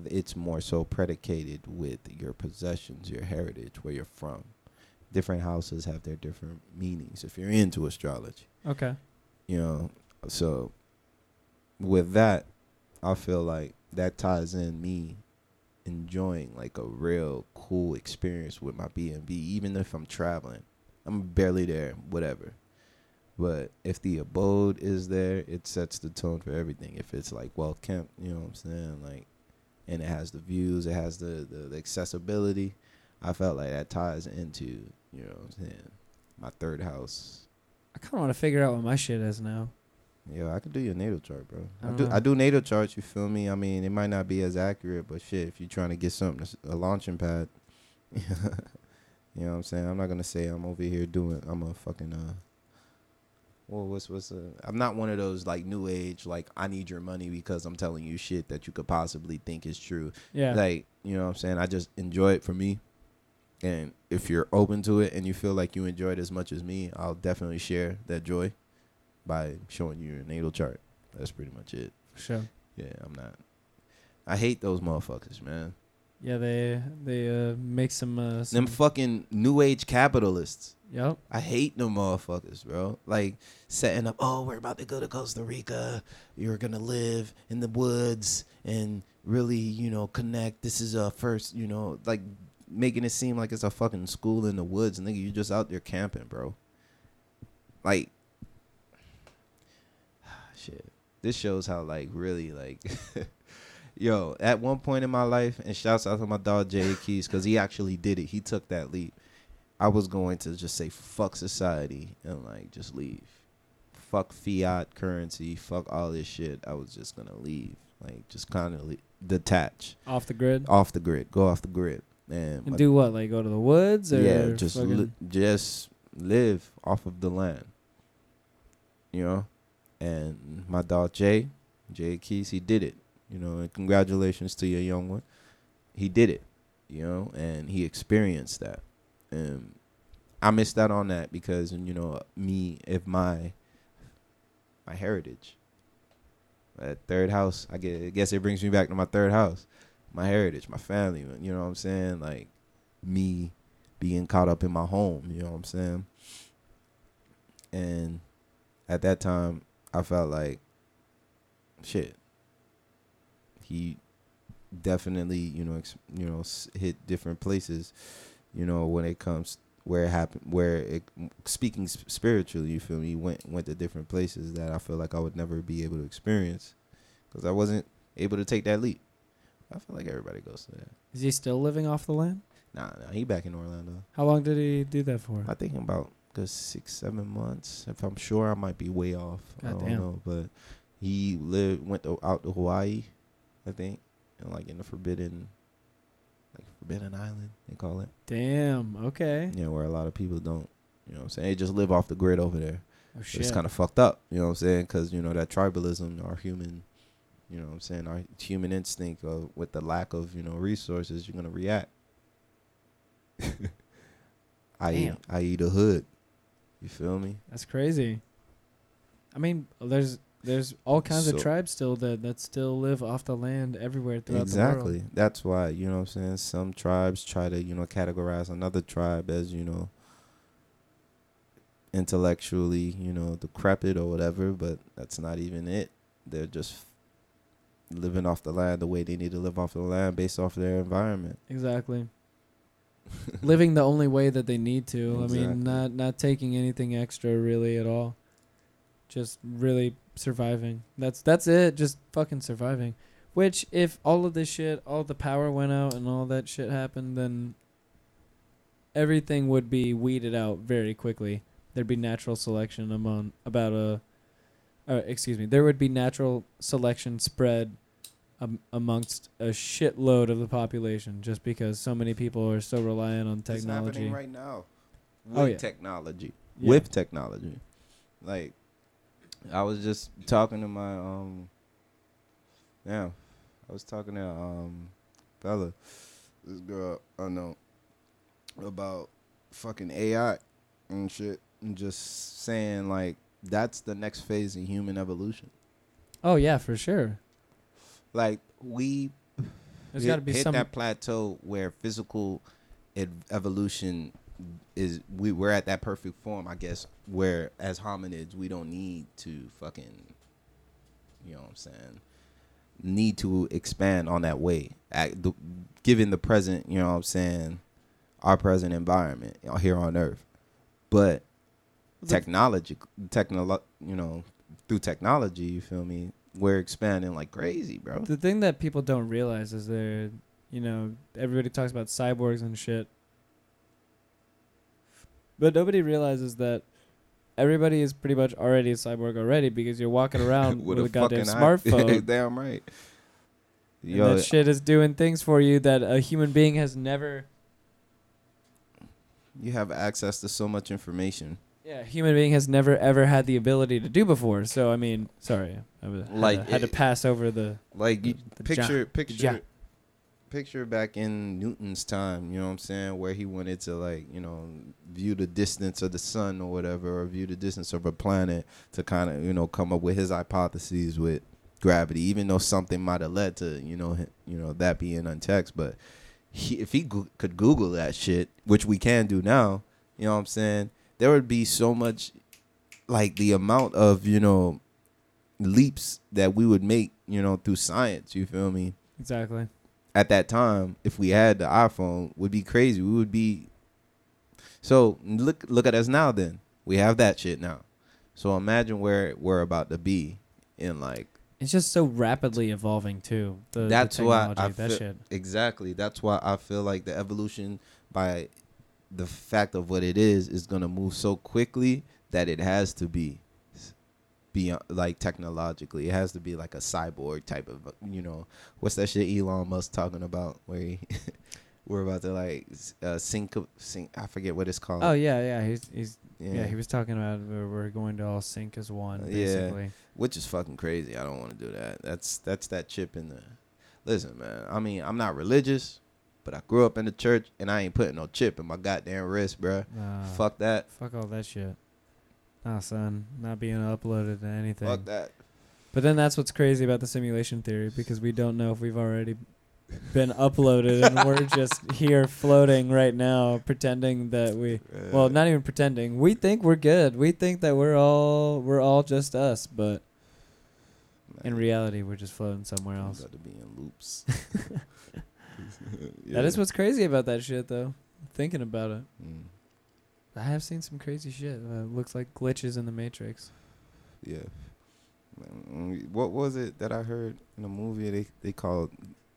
it's more so predicated with your possessions, your heritage, where you're from. Different houses have their different meanings. If you're into astrology Okay. you know so with that i feel like that ties in me enjoying like a real cool experience with my b&b even if i'm traveling i'm barely there whatever but if the abode is there it sets the tone for everything if it's like well kept you know what i'm saying like and it has the views it has the, the, the accessibility i felt like that ties into you know what i'm saying my third house I kind of want to figure out what my shit is now. Yeah, I could do your natal chart, bro. I I, don't know. I do natal charts. You feel me? I mean, it might not be as accurate, but shit, if you're trying to get something, a launching pad. you know what I'm saying? I'm not gonna say I'm over here doing. I'm a fucking uh. Well, what's what's uh, I'm not one of those like new age like I need your money because I'm telling you shit that you could possibly think is true. Yeah. Like, you know what I'm saying? I just enjoy it for me. And if you're open to it and you feel like you enjoy it as much as me, I'll definitely share that joy by showing you your natal chart. That's pretty much it. sure. Yeah, I'm not. I hate those motherfuckers, man. Yeah, they they uh, make some. Uh, Them fucking new age capitalists. Yep. I hate them motherfuckers, bro. Like setting up, oh, we're about to go to Costa Rica. You're gonna live in the woods and really, you know, connect. This is a first, you know, like making it seem like it's a fucking school in the woods, nigga. You're just out there camping, bro. Like, shit. This shows how like really like. Yo, at one point in my life, and shouts out to my dog Jay Keys because he actually did it. He took that leap. I was going to just say fuck society and like just leave. Fuck fiat currency. Fuck all this shit. I was just gonna leave. Like just kind of le- detach Off the grid. off the grid. Go off the grid. And And do what? Like go to the woods or yeah, just li- just live off of the land. You know, and my dog Jay, Jay Keys, he did it. You know, and congratulations to your young one. He did it. You know, and he experienced that. And I missed out on that because you know me, if my my heritage, that third house, I guess, guess it brings me back to my third house, my heritage, my family. You know what I'm saying? Like me being caught up in my home. You know what I'm saying? And at that time, I felt like shit. He definitely, you know, ex- you know, hit different places. You know, when it comes where it happened, where it speaking spiritually, you feel me? Went went to different places that I feel like I would never be able to experience because I wasn't able to take that leap. I feel like everybody goes to that. Is he still living off the land? Nah, nah, he back in Orlando. How long did he do that for? I think about good six, seven months. If I'm sure, I might be way off. I don't Goddamn. know, but he lived, went to, out to Hawaii, I think, and like in the forbidden, Forbidden Island, they call it. Damn. Okay. Yeah, where a lot of people don't. You know what I'm saying? They just live off the grid over there. Oh shit. It's kind of fucked up. You know what I'm saying? Because you know that tribalism, our human, you know what I'm saying, our human instinct of with the lack of you know resources, you're gonna react. I eat a hood. You feel me? That's crazy. I mean, there's there's all kinds So- of tribes still that that still live off the land everywhere throughout exactly. the world. That's why you know what I'm saying. Some tribes try to you know categorize another tribe as you know intellectually you know decrepit or whatever, but that's not even it. They're just living off the land the way they need to live off the land based off their environment. Exactly. Living the only way that they need to. I mean, not not taking anything extra really at all. Just really surviving. That's that's it. Just fucking surviving. Which, if all of this shit, all the power went out and all that shit happened, then everything would be weeded out very quickly. There'd be natural selection among about a, uh, excuse me, there would be natural selection spread um, amongst a shitload of the population just because so many people are so reliant on It's technology. happening right now. With Oh, yeah. technology. Yeah. With technology. Like I was just talking to my um yeah. I was talking to um fella, this girl I know about fucking AI and shit and just saying like that's the next phase in human evolution. Oh yeah, for sure. Like we There's hit, got to be hit some. that plateau where physical ev- evolution is we we're at that perfect form, I guess, where as hominids we don't need to fucking you know what I'm saying need to expand on that way at the, given the present, you know what I'm saying, our present environment here on earth. But technology technolo- you know, through technology, you feel me? We're expanding like crazy, bro. the thing that people don't realize is they're, you know, everybody talks about cyborgs and shit, but nobody realizes that everybody is pretty much already a cyborg already because you're walking around with, a, goddamn smartphone. Damn right. and that shit is doing things for you that a human being has never. you have access to so much information. Yeah, a human being has never ever had the ability to do before. So I mean, sorry, I was, had, Like, to, had to pass over the. Like you The picture, ja- picture. Picture back in Newton's time. You know what I'm saying? Where he wanted to like, you know, view the distance of the sun or whatever, or view the distance of a planet to kind of, you know, come up with his hypotheses with gravity. Even though something might have led to, you know, you know that being untext, but he, if he go- could Google that shit, which we can do now, you know what I'm saying? There would be so much, like the amount of, you know, leaps that we would make, you know, through science. You feel me? Exactly. At that time, if we had the iPhone, would be crazy. We would be. So look, look at us now. Then we have that shit now. So imagine where we're about to be in like It's just so rapidly evolving too. The, the That's why technology, I that feel- shit. Exactly. That's why I feel like the evolution by the fact of what it is is gonna move so quickly that it has to be beyond like technologically. It has to be like a cyborg type of you know what's that shit Elon Musk talking about where he we're about to like uh, sync sync I forget what it's called. Oh yeah, yeah. He's he's yeah. he was talking about we're going to all sync as one, Uh, yeah. basically. which is fucking crazy. I don't want to do that. That's that's that chip in the. Listen, man. I mean, I'm not religious, but I grew up in the church, and I ain't putting no chip in my goddamn wrist, bruh. Nah, Fuck that. Fuck all that shit. Nah, son, not being uploaded to anything. Fuck that. But then that's what's crazy about the simulation theory because we don't know if we've already been uploaded and we're just here floating right now pretending that we well not even pretending. We think we're good. We think that we're all we're all just us but in reality we're just floating somewhere else. about to be in loops. that is what's crazy about that shit though. Thinking about it. Mm, i have seen some crazy shit uh, looks like glitches in the matrix yeah. What was it that I heard in a movie? They they called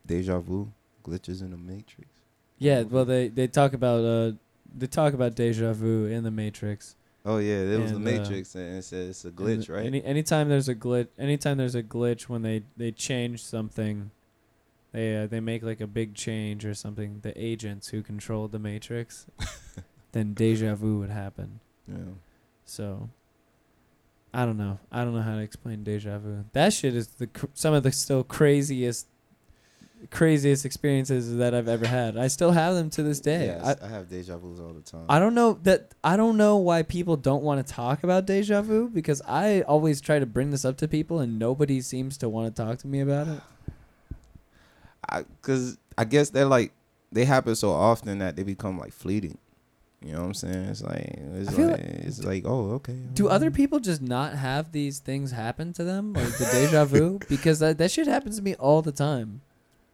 deja vu, glitches in the matrix. yeah well they they talk about uh they talk about deja vu in the matrix Oh yeah, it was the uh, Matrix, and it said it's a glitch, right? Any anytime there's a glitch, anytime there's a glitch when they they change something, they uh, they make like a big change or something. The agents who controlled the Matrix, then deja vu would happen. yeah. So. I don't know. I don't know how to explain deja vu. That shit is the cr- some of the still craziest, craziest experiences that I've ever had. I still have them to this day. Yes, I, I, have deja vus all the time. I don't know that I don't know why people don't want to talk about deja vu because I always try to bring this up to people and nobody seems to want to talk to me about it. I, cause I guess they're like they happen so often that they become like fleeting. You know what I'm saying? It's like it's like, like- it's like oh okay. Do other people just not have these things happen to them like the deja vu because that that shit happens to me all the time.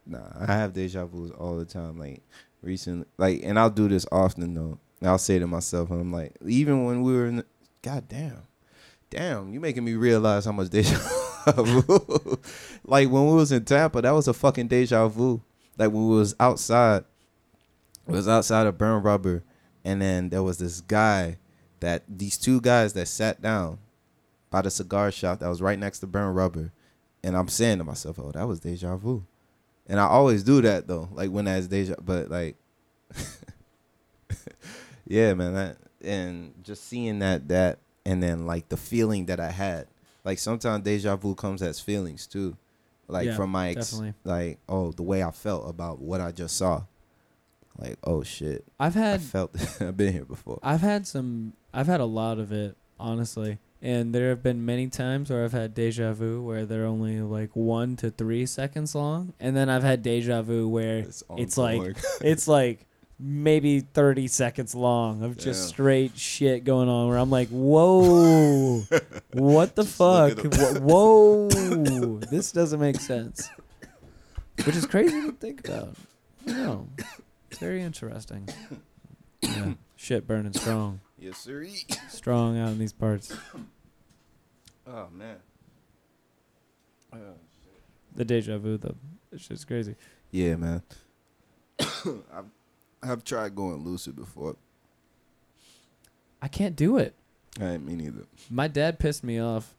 Nah, I have deja vus all the time. Like recently, like, and I'll do this often though. And I'll say to myself, and I'm like, even when we were in, the, God damn, damn, you making me realize how much deja vu. like when we was in Tampa, that was a fucking deja vu. Like when we was outside, was outside of Burn Rubber, and then there was this guy that these two guys that sat down by the cigar shop that was right next to Burn Rubber, and I'm saying to myself, oh, that was deja vu. And I always do that though, like when that's deja. But like, yeah, man, that and just seeing that that and then like the feeling that I had. Like sometimes deja vu comes as feelings too, like Yeah, from my ex, definitely. like oh the way I felt about what I just saw. Like oh shit, I've I had felt I've been here before. I've had some I've had a lot of it honestly. And there have been many times where I've had deja vu where they're only like one to three seconds long, and then I've had deja vu where it's like- it's like maybe 30 seconds long of just straight shit going on where I'm like, whoa, what the Just fuck? Wh- Whoa, this doesn't make sense. Which is crazy to think about. I know. It's very interesting. Yeah, shit burning strong. yes, sir. Strong out in these parts. Oh man. Uh, The deja vu, though. It's just crazy. Yeah, man. I've I've tried going lucid before. I can't do it. I ain't me neither. My dad pissed me off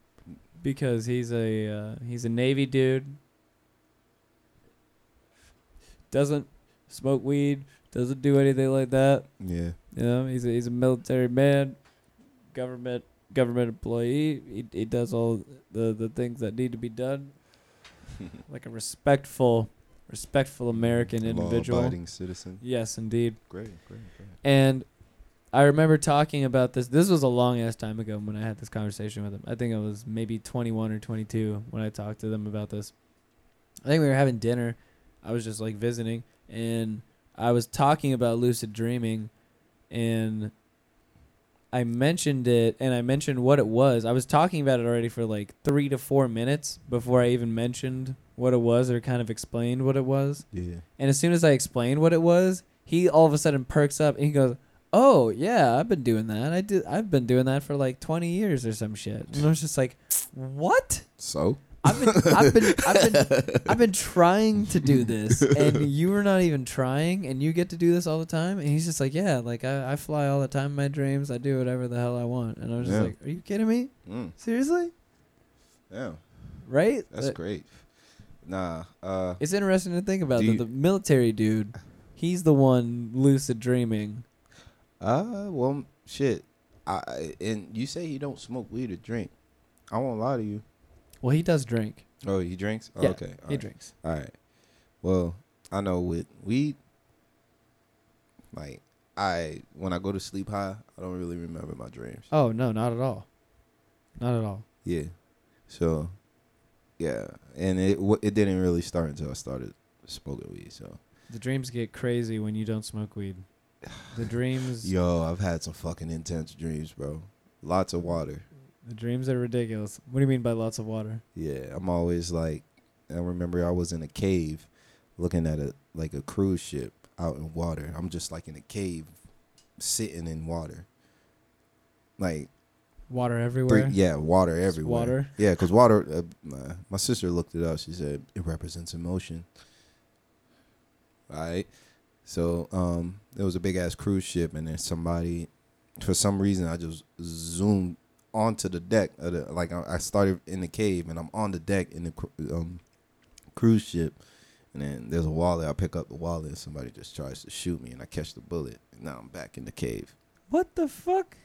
because he's a uh, he's a Navy dude. Doesn't smoke weed. Doesn't do anything like that. Yeah. You know, he's a, he's a military man, government government employee. He he does all the the things that need to be done, like a respectful respectful American individual. Law-abiding citizen. Yes, indeed. Great, great, great. And I remember talking about this. This was a long ass time ago when I had this conversation with him. I think I was maybe 21 or 22 when I talked to them about this. I think we were having dinner. I was just like visiting, and I was talking about lucid dreaming, and I mentioned it, and I mentioned what it was. I was talking about it already for like three to four minutes before I even mentioned what it was or kind of explained what it was. Yeah. And as soon as I explained what it was, he all of a sudden perks up and he goes, "Oh yeah, I've been doing that. I did. I've been doing that for like 20 years or some shit." And I was just like, "What? So I've been, I've been, I've been, I've been trying to do this, and you were not even trying, and you get to do this all the time." And he's just like, "Yeah, like I, I fly all the time in my dreams. I do whatever the hell I want." And I was just Yeah. like, "Are you kidding me? mm, Seriously? yeah, Right? that's Uh, great. Nah. Uh. It's interesting to think about that you- the military dude, he's the one lucid dreaming. Uh. Well, shit. I I- and you say you don't smoke weed or drink. I won't lie to you. Well, he does drink. Oh, he drinks. Oh, Yeah, okay. he alright. drinks. All right. Well, I know with weed, like I when I go to sleep high, I don't really remember my dreams. Oh no, not at all. Not at all. Yeah. So, yeah, and it it didn't really start until I started smoking weed. So, The dreams get crazy when you don't smoke weed. The dreams, yo, I've had some fucking intense dreams, bro. Lots of water. The dreams are ridiculous. What do you mean by lots of water? Yeah, I'm always like, I remember I was in a cave, looking at a like a cruise ship out in water. I'm just like in a cave, sitting in water. Like Water Three, everywhere. yeah, water everywhere. water? Yeah, because water. Uh, my, my sister looked it up. She said it represents emotion. All right. So um, there was a big ass cruise ship, and then somebody, for some reason, I just zoomed onto the deck. Of the, like I, I started in the cave, and I'm on the deck in the um, cruise ship, and then there's a wallet. I pick up the wallet, and somebody just tries to shoot me, and I catch the bullet. And now I'm back in the cave. What the fuck?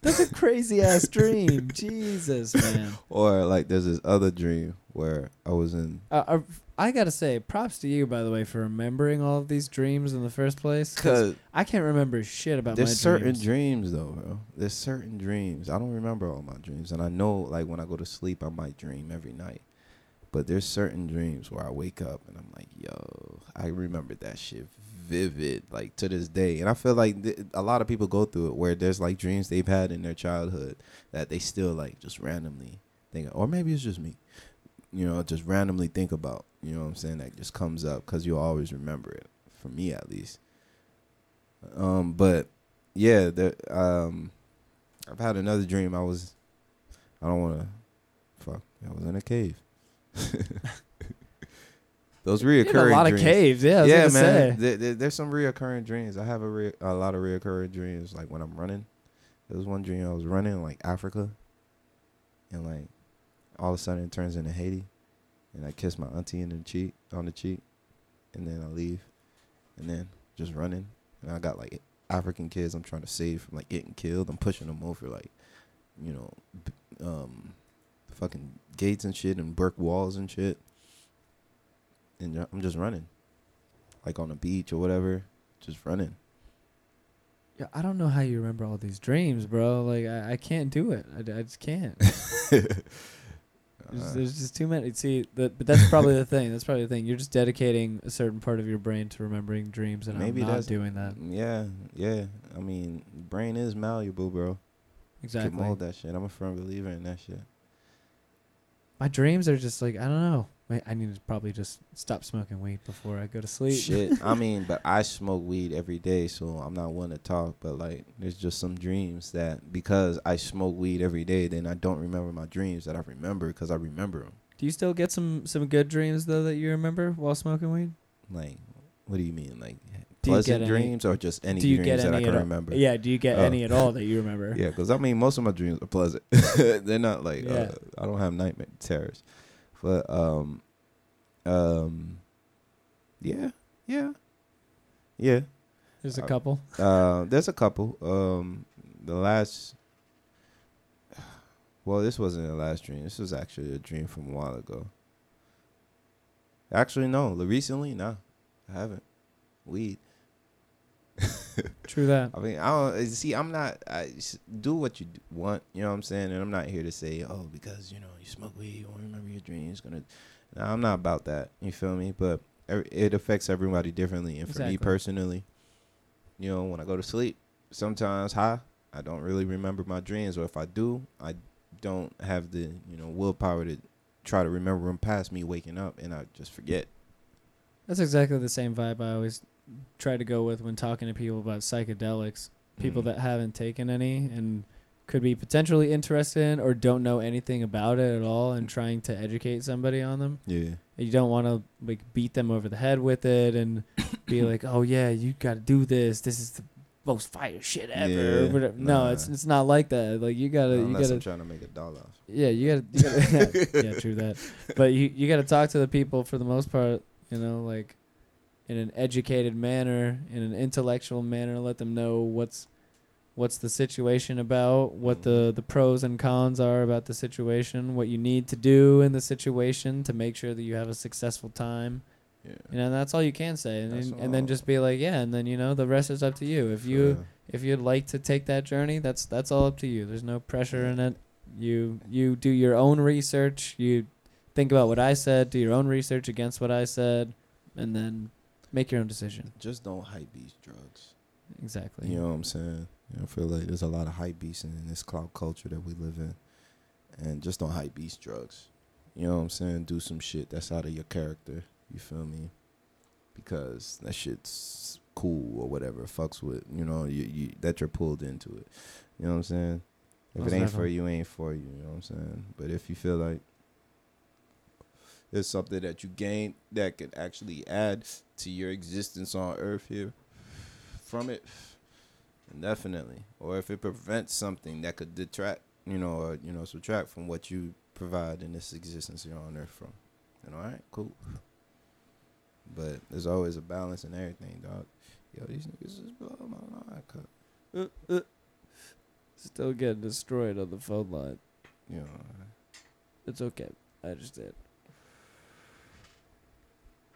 That's a crazy ass dream. Jesus, man. Or like there's this other dream where I was in Uh, uh, I gotta say, props to you, by the way, for remembering all of these dreams in the first place. Cause I can't remember shit about there's certain dreams. dreams though, bro. There's certain dreams. I don't remember all my dreams, and I know like when I go to sleep, I might dream every night. But there's certain dreams where I wake up and I'm like, yo, I remember that shit vivid, like to this day. And I feel like th- a lot of people go through it where there's like dreams they've had in their childhood that they still like just randomly think, or maybe it's just me, you know, just randomly think about. You know what I'm saying? That just comes up because you'll always remember it. For me, at least. Um, but yeah, the um, I've had another dream. I was, I don't want to, fuck. I was in a cave. Those reoccurring a lot dreams. of caves. Yeah, I was yeah, man. say. There, there- there's some reoccurring dreams. I have a re- a lot of reoccurring dreams. Like when I'm running, there was one dream I was running like Africa, and like all of a sudden it turns into Haiti, and I kiss my auntie in the cheek on the cheek, and then I leave, and then just running, and I got like African kids I'm trying to save from like getting killed. I'm pushing them over like, you know, um, fucking gates and shit and brick walls and shit and I'm just running, like on the beach or whatever, just running. Yeah, I don't know how you remember all these dreams, bro. Like I, I can't do it. I, I just can't. There's, Uh, there's just too many. See, the, but that's probably the thing. That's probably the thing. You're just dedicating a certain part of your brain to remembering dreams, and Maybe I'm not that's- doing that. yeah, yeah. I mean, brain is malleable, bro. Exactly. Can mold that shit. I'm a firm believer in that shit. My dreams are just like I don't know. I need to probably just stop smoking weed before I go to sleep. Shit. I mean, but I smoke weed every day, so I'm not one to talk. But like, there's just some dreams that because I smoke weed every day, then I don't remember my dreams that I remember because I remember them. Do you still get some some good dreams though that you remember while smoking weed? Like, what do you mean? Like Do pleasant dreams or just any dreams get that I any can at all? remember? Yeah. Do you get Oh. any at all that you remember? Yeah, because I mean, most of my dreams are pleasant. They're not like Yeah. uh, I don't have nightmare terrors, but um, um, yeah, yeah, yeah. There's a Uh, couple. Uh, there's a couple. Um, the last, well, this wasn't the last dream. This was actually a dream from a while ago. Actually, no. Recently, no, I haven't. Weed. True that. I mean, I don't uh, see. I'm not. I do what you want. You know what I'm saying? And I'm not here to say, oh, because you know you smoke weed, you won't remember your dreams. Gonna. No, I'm not about that. You feel me? But it affects everybody differently. And for me personally, you know, when I go to sleep, sometimes high, I don't really remember my dreams, or if I do, I don't have the you know willpower to try to remember them past me waking up, and I just forget. That's exactly the same vibe I always try to go with when talking to people about psychedelics. People Mhm. that haven't taken any and could be potentially interested in or don't know anything about it at all and trying to educate somebody on them. Yeah. You don't want to like beat them over the head with it and be like, "Oh yeah, you got to do this. This is the most fire shit ever." Yeah, whatever. No, it's it's not like that. Like you got to you got to trying to make a dollar. off. yeah, you got to you gotta, yeah, true that. But you you got to talk to the people for the most part, you know, like in an educated manner, in an intellectual manner, let them know what's what's the situation about, what the mm-hmm. the pros and cons are about the situation, what you need to do in the situation to make sure that you have a successful time. Yeah. You know, and that's all you can say. And That's then, and then just be like, yeah, and then you know, the rest is up to you. If you For- if you'd like to take that journey, that's that's all up to you. There's no pressure in it. You you do your own research. You think about what I said. Do your own research against what I said, and then make your own decision. just don't hype these drugs. Exactly. You know what I'm saying? You know, I feel like there's a lot of hype beasts in this cloud culture that we live in, and just don't hype beast drugs. You know what I'm saying? Do some shit that's out of your character. You feel me? Because that shit's cool or whatever. Fucks with you know you, you that you're pulled into it. You know what I'm saying? If it ain't for you, ain't for you. You know what I'm saying? But if you feel like it's something that you gain that could actually add to your existence on Earth here from it, definitely. Or if it prevents something that could detract, you know, or you know, subtract from what you provide in this existence here on Earth from. Then all right, cool. But there's always a balance in everything, dog. Yo, these niggas is blowing my mind, cut. Still getting destroyed on the phone line. You know, It's okay. I understand.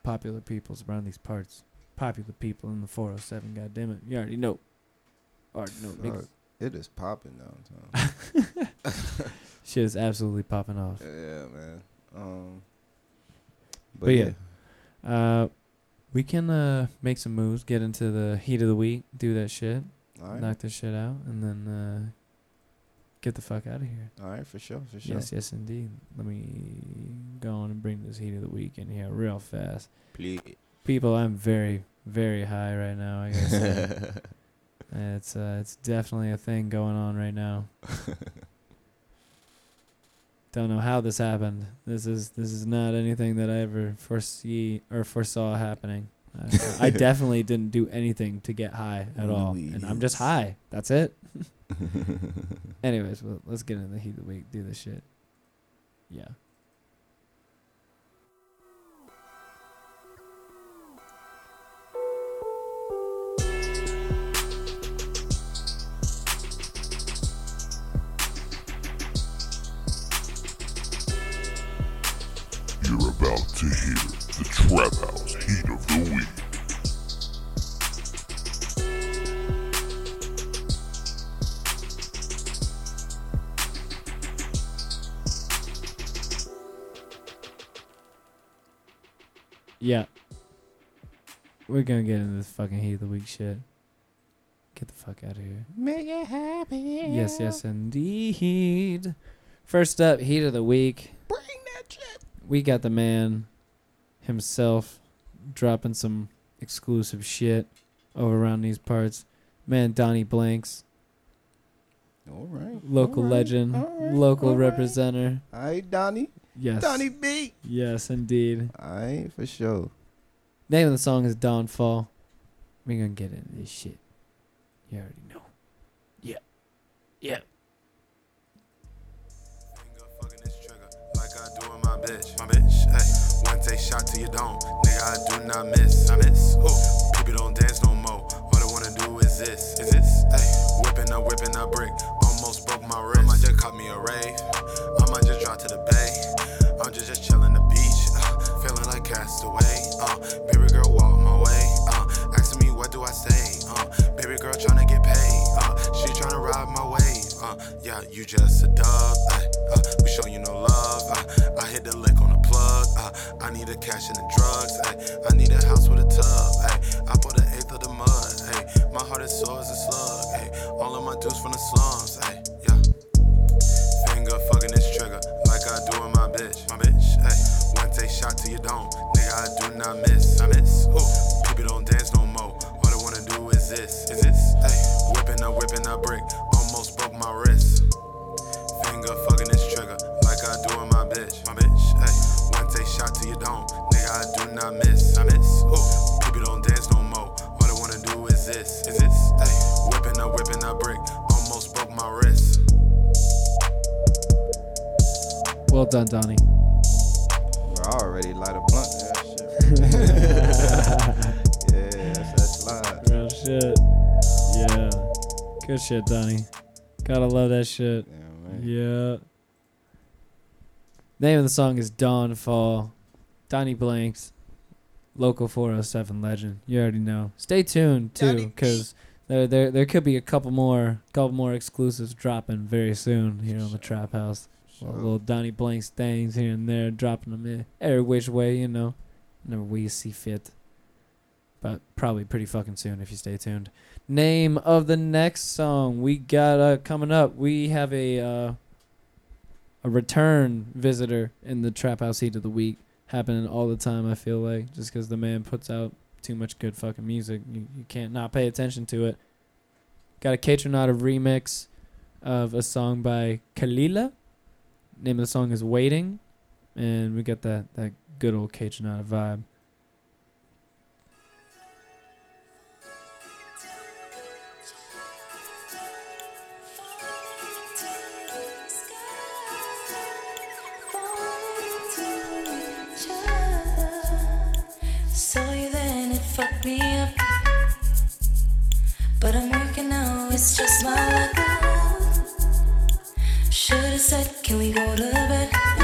Popular peoples around these parts. Popular people in the 407. God damn it! You already know. Already know. niggas. it is popping downtown. Shit is absolutely popping off. yeah, man. Um, But yeah. Uh, we can uh make some moves, get into the heat of the week, do that shit, right, knock this shit out, and then uh get the fuck out of here. all right, for sure, for sure. Yes, yes, indeed. Let me go on and bring this heat of the week in here real fast. Please. People, I'm very, very high right now. I guess it's uh, it's definitely a thing going on right now. Don't know how this happened. This is this is not anything that I ever foresee or foresaw happening. I, I definitely didn't do anything to get high at all, and I'm just high. That's it. Anyways, well, let's get into the heat of the week. Do this shit. Yeah. You're about to hear the Trap House Heat of the Week. Yeah. We're gonna get into this fucking heat of the week shit. Get the fuck out of here. Make it happen. Yes, yes, indeed. First up, heat of the week. Bring that shit. We got the man himself dropping some exclusive shit over around these parts. Man, Donnie Blanks, All right. local all right, legend, all right, local all right. representer. Right, Donnie. Yes. Donnie B. Yes, indeed. All right, for sure. Name of the song is Dawnfall. we gonna get into this shit. You already know. Yeah. Yeah. Finger fucking this trigger like I do with my bitch. My bitch, hey. One take shot till you don't. Nigga, I do not miss. I miss. Ooh, people don't dance no more. All they wanna do is this. Is this? Hey, whipping up, whipping up brick. Almost broke my wrist. I might just caught me a rave. I might just drop to the bay. I'm just chilling the beach. Uh, feeling like castaway. Uh, baby girl walk my way. Uh, asking me what do I say. Uh, baby girl tryna get paid. Uh, she tryna ride my way. Uh, yeah, you just a dub. Ay, uh, we show you no love. Uh, I hit the lick on the plug. Uh, I need the cash and the drugs. Ay, I need a house with a tub. Ay, I put an eighth of the mud. Ay, my heart is sore as a slug. Ay, all of my dudes from the slums. Ay, yeah. Finger fucking this trigger like I do bitch. My shot till you don't. Nigga, I do not miss. I miss. Ooh, people don't dance no more. All they wanna do is this. Is this? Hey, whipping up, whipping up brick. Almost broke my wrist. Finger fucking this trigger like I do with my bitch. My bitch, hey. One take shot till you don't. Nigga, I do not miss. I miss. Ooh, people don't dance no more. All they wanna do is this. Is this? Hey, whipping up, whipping up brick. Almost broke my wrist. Well done, Donnie. Bro, I already light a blunt to shit. yeah, that's that slide. Real shit. Yeah. Good shit, Donnie. Gotta love that shit. Yeah. Yeah. Name of the song is Dawnfall. Donnie Blanks. Local 407 legend. You already know. Stay tuned too, because there, there there could be a couple more couple more exclusives dropping very soon here on the Trap House. Well, little Donnie Blanks things here and there, dropping them in every which way, you know, whenever we see fit. But probably pretty fucking soon if you stay tuned. Name of the next song we got uh, coming up. We have a uh, a return visitor in the Trap House Heat of the Week happening all the time. I feel like just because the man puts out too much good fucking music, you, you can't not pay attention to it. Got a Kaytranada remix of a song by Kelela. Name of the song is Waiting, and we got that that good old Kaytranada vibe. Can we go to bed?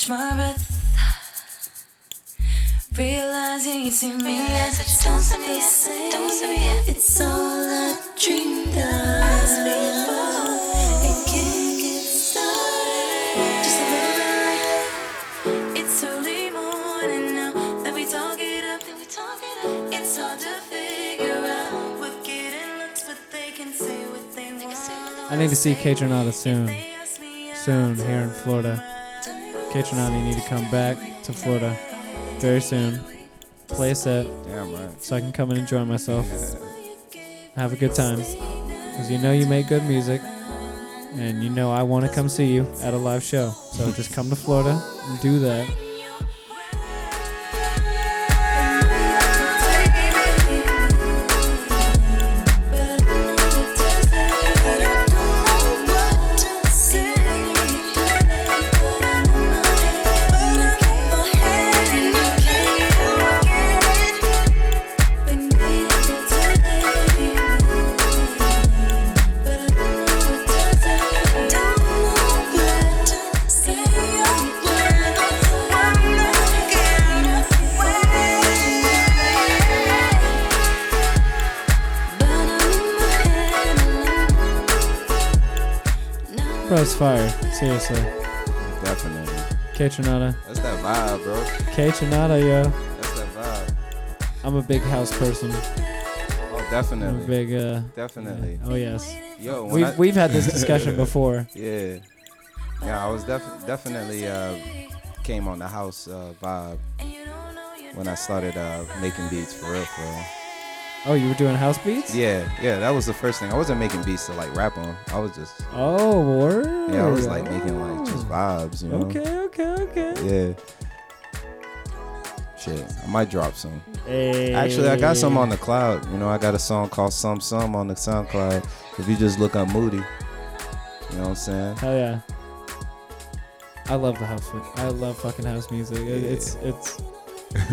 Catch my breath. Realizing you see me as a don't see me yet. Don't see me yet. It's all I dreamed of. It can't get started. Just a little bit late. It's early morning now. Then we talk it up. Then we talk it up. It's hard to figure out. We're getting looks, but they can say what they want. I need to see Kaytranada soon. They ask me, Soon here in Florida. You need to come back to Florida very soon. Play a set Damn right. so I can come and enjoy myself. Have a good time. Because you know you make good music. And you know I want to come see you at a live show. So just come to Florida and do that. Fire. Seriously. Definitely. Kaytranada. That's that vibe, bro. Kaytranada, yo. That's that vibe. I'm a big house person. Oh, I'm a definitely. big uh Definitely. Oh yes. Yo, We've I, we've had this discussion before. yeah, yeah, I was def- definitely uh, came on the house uh, vibe when I started uh, making beats for real, for real. Oh, you were doing house beats? Yeah, yeah, that was the first thing. I wasn't making beats to like rap on. I was just Oh, word. yeah, I was like making like just vibes, you know. Okay, okay, okay. Yeah. Shit, I might drop some. Hey. Actually, I got some on the cloud. You know, I got a song called Some Some on the SoundCloud. If you just look up Moody, you know what I'm saying? Hell yeah. I love the house. I love fucking house music. It- It's it's.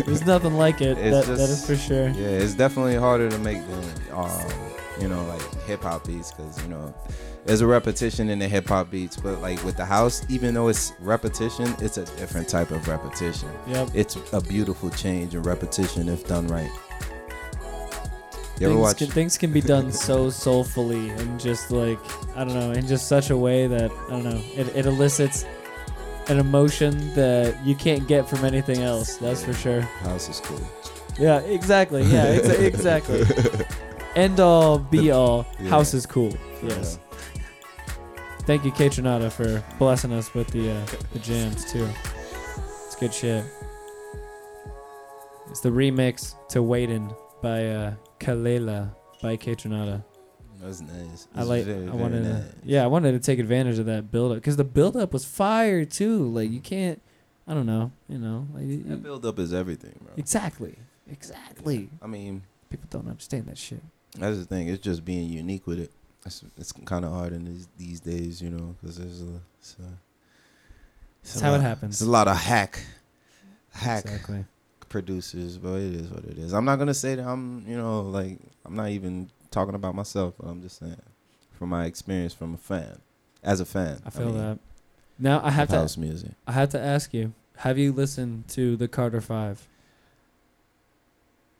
There's nothing like it. That, that is for sure. Yeah, it's definitely harder to make than, um, you know, like hip hop beats because you know, there's a repetition in the hip hop beats, but like with the house, even though it's repetition, it's a different type of repetition. Yep. It's a beautiful change in repetition if done right. You ever things, watch? can, things can be done so soulfully and just like I don't know, in just such a way that I don't know. It, it elicits an emotion that you can't get from anything else. That's for sure. House is cool. Yeah, exactly. Yeah, exa- exactly. End all, be all. Yeah. House is cool. Yes. Thank you, Kaytranada, for blessing us with the uh, the jams too. It's good shit. It's the remix to "Waitin" by uh, Kelela by Kaytranada. That's nice. I like. very, I wanted. nice. To, yeah, I wanted to take advantage of that build up because the build up was fire too. Like you can't. I don't know. You know. Like, That build up is everything, bro. exactly. Exactly. I mean, People don't understand that shit. that's the thing. It's just being unique with it. It's, it's kind of hard in these, these days, you know, because there's a. It's a it's That's a how it happens. It's a lot of hack, hack Exactly. producers, but it is what it is. I'm not gonna say that I'm, you know, like I'm not even talking about myself, but I'm just saying from my experience from a fan, as a fan. I feel mean, that. Now I have of to. house music. I have to ask you: Have you listened to the Carter Five?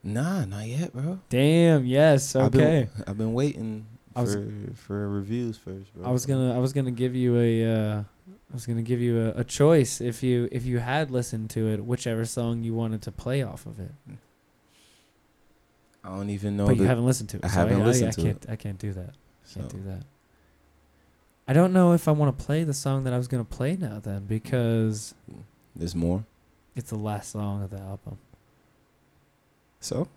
Nah, not yet, bro. Damn. Yes. I've been- Okay. I've been waiting I was- for for reviews first, bro. I was gonna. I was gonna give you a. Uh, I was gonna give you a, a choice if you if you had listened to it, whichever song you wanted to play off of it. I don't even know. but you haven't listened to it. I so haven't I, listened I, to can't, I can't do that. Can't so- do that. I don't know if I want to play the song that I was gonna play now then because There's more. it's the last song of the album. So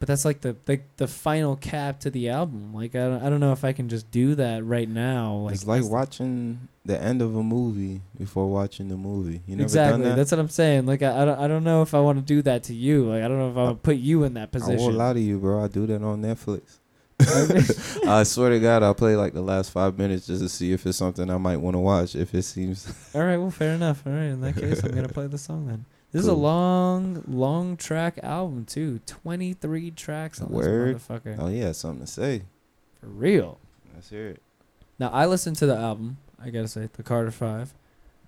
But that's like the, the the final cap to the album. Like I don't, I don't know if I can just do that right now. Like it's like watching the end of a movie before watching the movie. You never exactly. that? That's what I'm saying. Like I, I don't I don't know if I want to do that to you. Like I don't know if I want to put you in that I won't position. lie to you, bro. I do that on Netflix. I swear to God, I'll play like the last five minutes just to see if it's something I might want to watch. If it seems All right, well, fair enough. All right, in that case, I'm gonna play the song then. This is a long, long track album too. Twenty three tracks on Word. this motherfucker. oh yeah, something to say. For real. Let's hear it. Now I listened to the album. I gotta say, the Carter Five.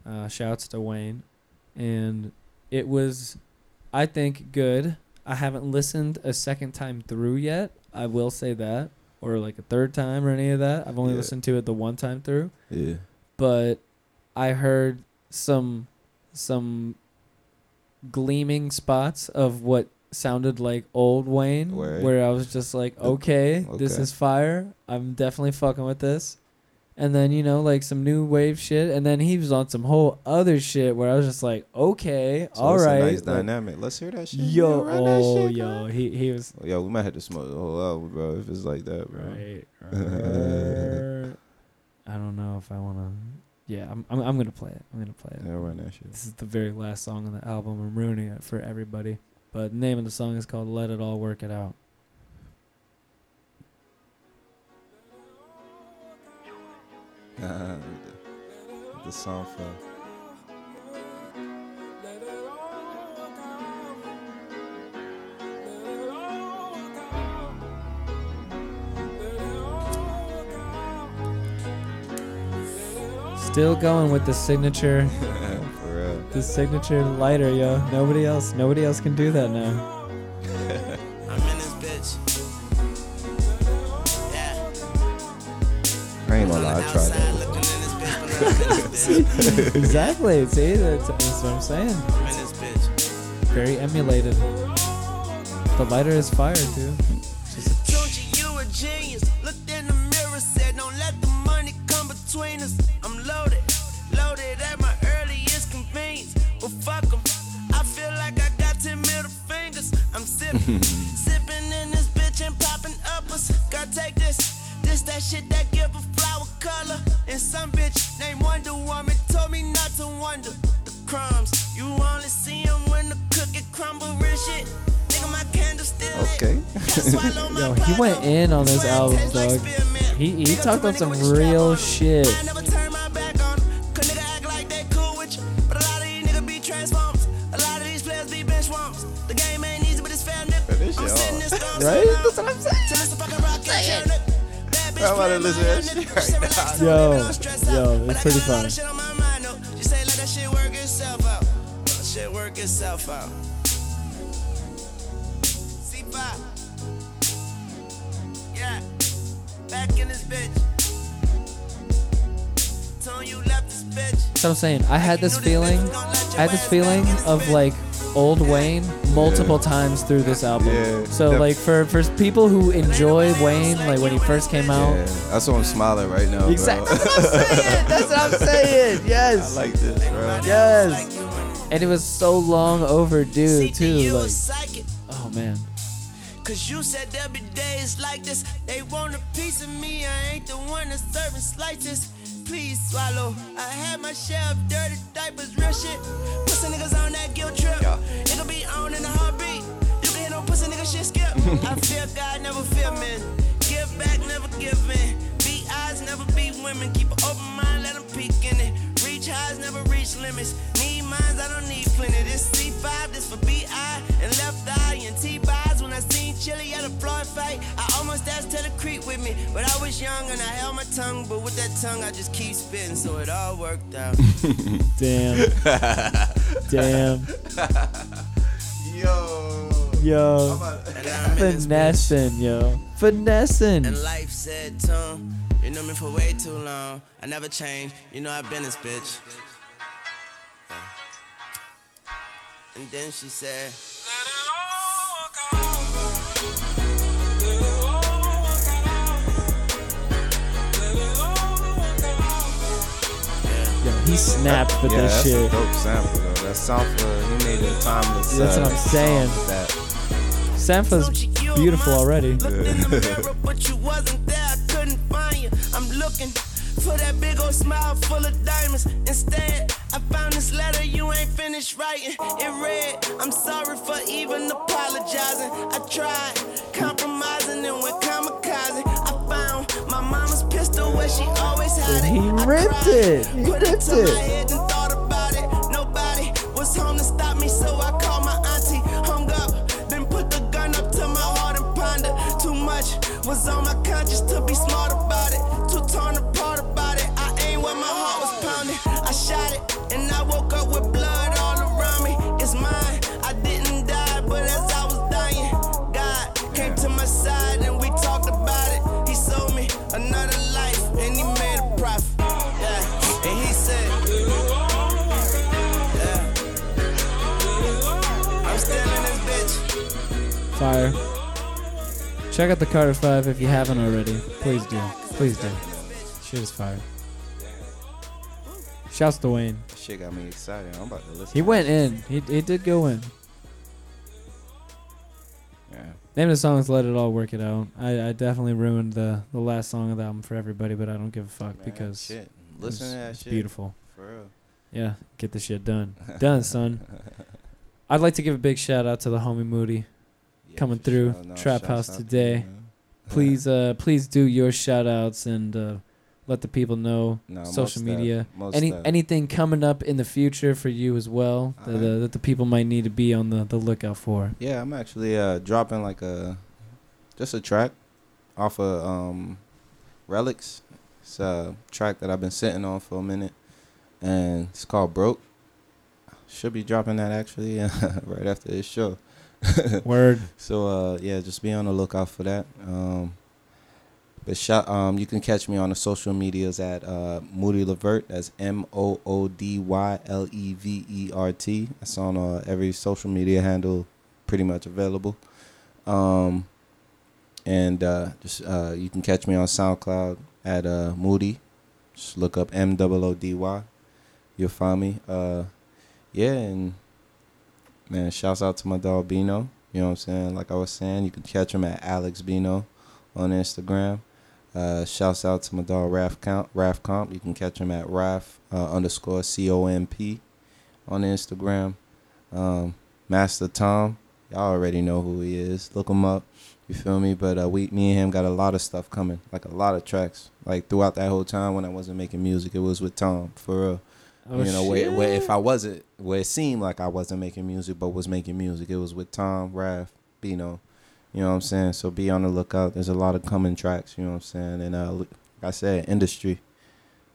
Uh, shouts to Wayne, and it was, I think, good. I haven't listened a second time through yet. I will say that, or like a third time or any of that. I've only Yeah. listened to it the one time through. Yeah. but I heard some some gleaming spots of what sounded like old Wayne, Word. where I was just like, okay, this is fire. I'm definitely fucking with this. And then you know, like some new wave shit, and then he was on some whole other shit where I was just like, okay, So all right, a nice like, dynamic. Let's hear that shit. yo, oh, shit, yo, he he was Yo, we might have to smoke the whole album, bro. If it's like that, bro. Right. right. I don't know if I want to. Yeah, I'm, I'm. I'm gonna play it. I'm gonna play it. Yeah, run that shit. This is the very last song on the album. I'm ruining it for everybody. But the name of the song is called "Let It All Work It Out." The, the song for. Still going with the signature, for real. the signature lighter, yo. Nobody else, nobody else can do that now. I'm in this bitch. Yeah. I ain't gonna lie, I tried that. exactly. See, that's, that's what I'm saying. Very emulated. The lighter is fire too. I'm sipping, sipping in this bitch and popping uppers. Gotta take this, this that shit that give a flower color. And some bitch named Wonder Woman told me not to wonder. The crumbs, you only see 'em when the cookie crumble real shit. Nigga, my candle still. Okay. Yo, he went in on this album, dog. He he talked on some real shit. Right? That's what I'm saying. Till it's a fucking rock and chair nip. Bad bitch I'm about to listen to that shit right now. Yo, yo, it's pretty got a lot fun. of shit on my mind, though. She say let that shit work itself out. Let that shit work itself out. C5. Yeah. Back in this bitch. Tone you left this bitch. That's what I'm saying. I had this feeling. I had this feeling of like old Wayne multiple times through this album. Yeah, so def- like for for people who enjoy Wayne, like when he first came out. Yeah, that's why I'm smiling right now. bro. Exactly. That's what I'm saying. That's what I'm saying. Yes. I Yes. like this, bro. Yes. And it was so long overdue too. Like, oh man. Cause you said there'll be days like this. They want a piece of me. I ain't the one that's serving slices. Please swallow. I had my share of dirty diapers, real shit. Pussy niggas on that guilt trip. It could be on in a heartbeat. You can hear no pussy nigga shit skip. I fear God, never fear men. Give back, never give in. Be eyes, never be women. Keep an open mind, let them peek in it. Reach highs, never reach limits. Need minds, I don't need plenty. This C5, this for BI and left eye and T-Boz. When I seen Chili at a Floyd fight, I almost asked her to creep with me. But I was young and I held my tongue. But with that tongue, I just keep spitting, so it all worked out. Damn. Damn. Yo. Yo. And I'm in this bitch. Finessing, yo. Finessing. And life said, Tom, you know me for way too long. I never changed. You know I've been this bitch. And then she said, he snapped for Yeah, this that's shit. a dope sample though. That sample, he made it timeless. That's what uh, I'm saying. song That. Sampha's beautiful already. Looked in the mirror, but you wasn't there. I couldn't find you. I'm looking for that big old smile full of diamonds. Instead, I found this letter you ain't finished writing. It read, I'm sorry for even apologizing. I tried compromising and went kamikaze. I found my mama's pistol where she always had it. He ripped it. He Put it ripped it. head and thought about it. Nobody was home to stop me, so I called my auntie. Hung up, then put the gun up to my heart and pondered. Too much was on my conscience to be smart about it. Too torn apart about it. I ain't my heart Fire. Check out the Carter 5 if you haven't already. Please do. Please do. Shit is fire. Shouts to Wayne. Shit got me excited. I'm about to listen. He went in. He, he did go in. Yeah. Name of the song is Let It All Work It Out. I, I definitely ruined the, the last song of the album for everybody, but I don't give a fuck Man, because shit. it's- Listen to that shit. beautiful. For real. Yeah, get the shit done. done, son. I'd like to give a big shout out to the homie Moody. Yeah, Coming through sure. No, Trap House out to today. Please, uh, please do your shout outs and uh, let the people know No, social media. most Any def. anything coming up in the future for you as well that, uh, that the people might need to be on the, the lookout for. Yeah, I'm actually uh dropping like a just a track off of um Relics. It's a track that I've been sitting on for a minute and it's called Broke. Should be dropping that actually right after this show. Word. So uh yeah, just be on the lookout for that. Um But shout, um, you can catch me on the social medias at uh, Moody LeVert. That's M O O D Y L E V E R T. That's on uh, every social media handle, pretty much available. Um, and uh, just uh, you can catch me on SoundCloud at uh, Moody. Just look up M O O D Y. You'll find me. Uh, yeah, and man, shouts out to my dog Bino. You know what I'm saying? Like I was saying, you can catch him at Alex Bino on Instagram. Uh, shouts out to my dog Raf Comp. Raf Comp. You can catch him at Raf uh, underscore C O M P on Instagram. Um, Master Tom. Y'all already know who he is. Look him up. You feel me? But uh, we, me and him got a lot of stuff coming, like a lot of tracks. Like throughout that whole time when I wasn't making music, it was with Tom for real. Oh, you know, where, where if I wasn't, where it seemed like I wasn't making music, but was making music, it was with Tom, Raph, Bino. You know what I'm saying? So be on the lookout. There's a lot of coming tracks. You know what I'm saying? And uh, like I said, industry.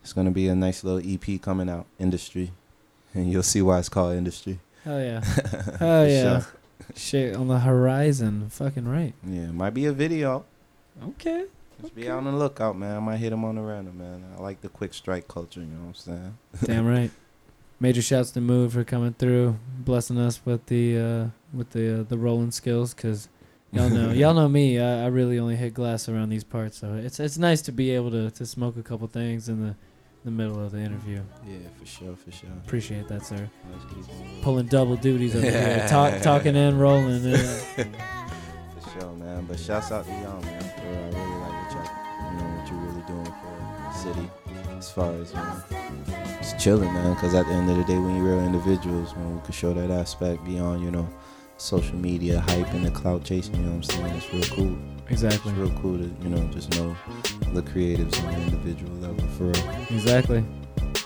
It's gonna be a nice little EP coming out, industry, and you'll see why it's called industry. Hell yeah. Hell yeah. Sure. Shit on the horizon. Fucking right. Yeah, might be a video. Okay. Just be out on the lookout, man. I might hit him on the random, man. I like the quick strike culture. You know what I'm saying? Damn right. Major shouts to Mood for coming through, blessing us with the uh, with the uh, the rolling skills, cause y'all know y'all know me. I, I really only hit glass around these parts, so it's it's nice to be able to, to smoke a couple things in the the middle of the interview. Yeah, for sure, for sure. Appreciate that, sir. Let's keep going. Pulling double duties over here, talk, talking and rolling. Yeah. For sure, man. But shouts out to y'all, man. For. I really city. As far as, you know, just chilling, man. Because at the end of the day, when you're real individuals, man, we can show that aspect beyond, you know, social media hype and the clout chasing. You know what I'm saying? It's real cool. exactly. It's real cool to, you know, just know the creatives on an individual level. For real. Exactly.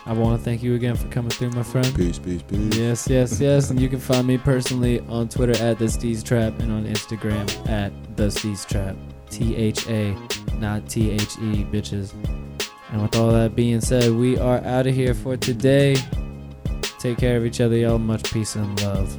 I want to thank you again for coming through, my friend. Peace, peace, peace. Yes, yes, yes. and you can find me personally on Twitter at the Steez Trap and on Instagram at the Steez Trap. T H A, not T H E, bitches. And with all that being said, we are out of here for today. Take care of each other, y'all. Much peace and love.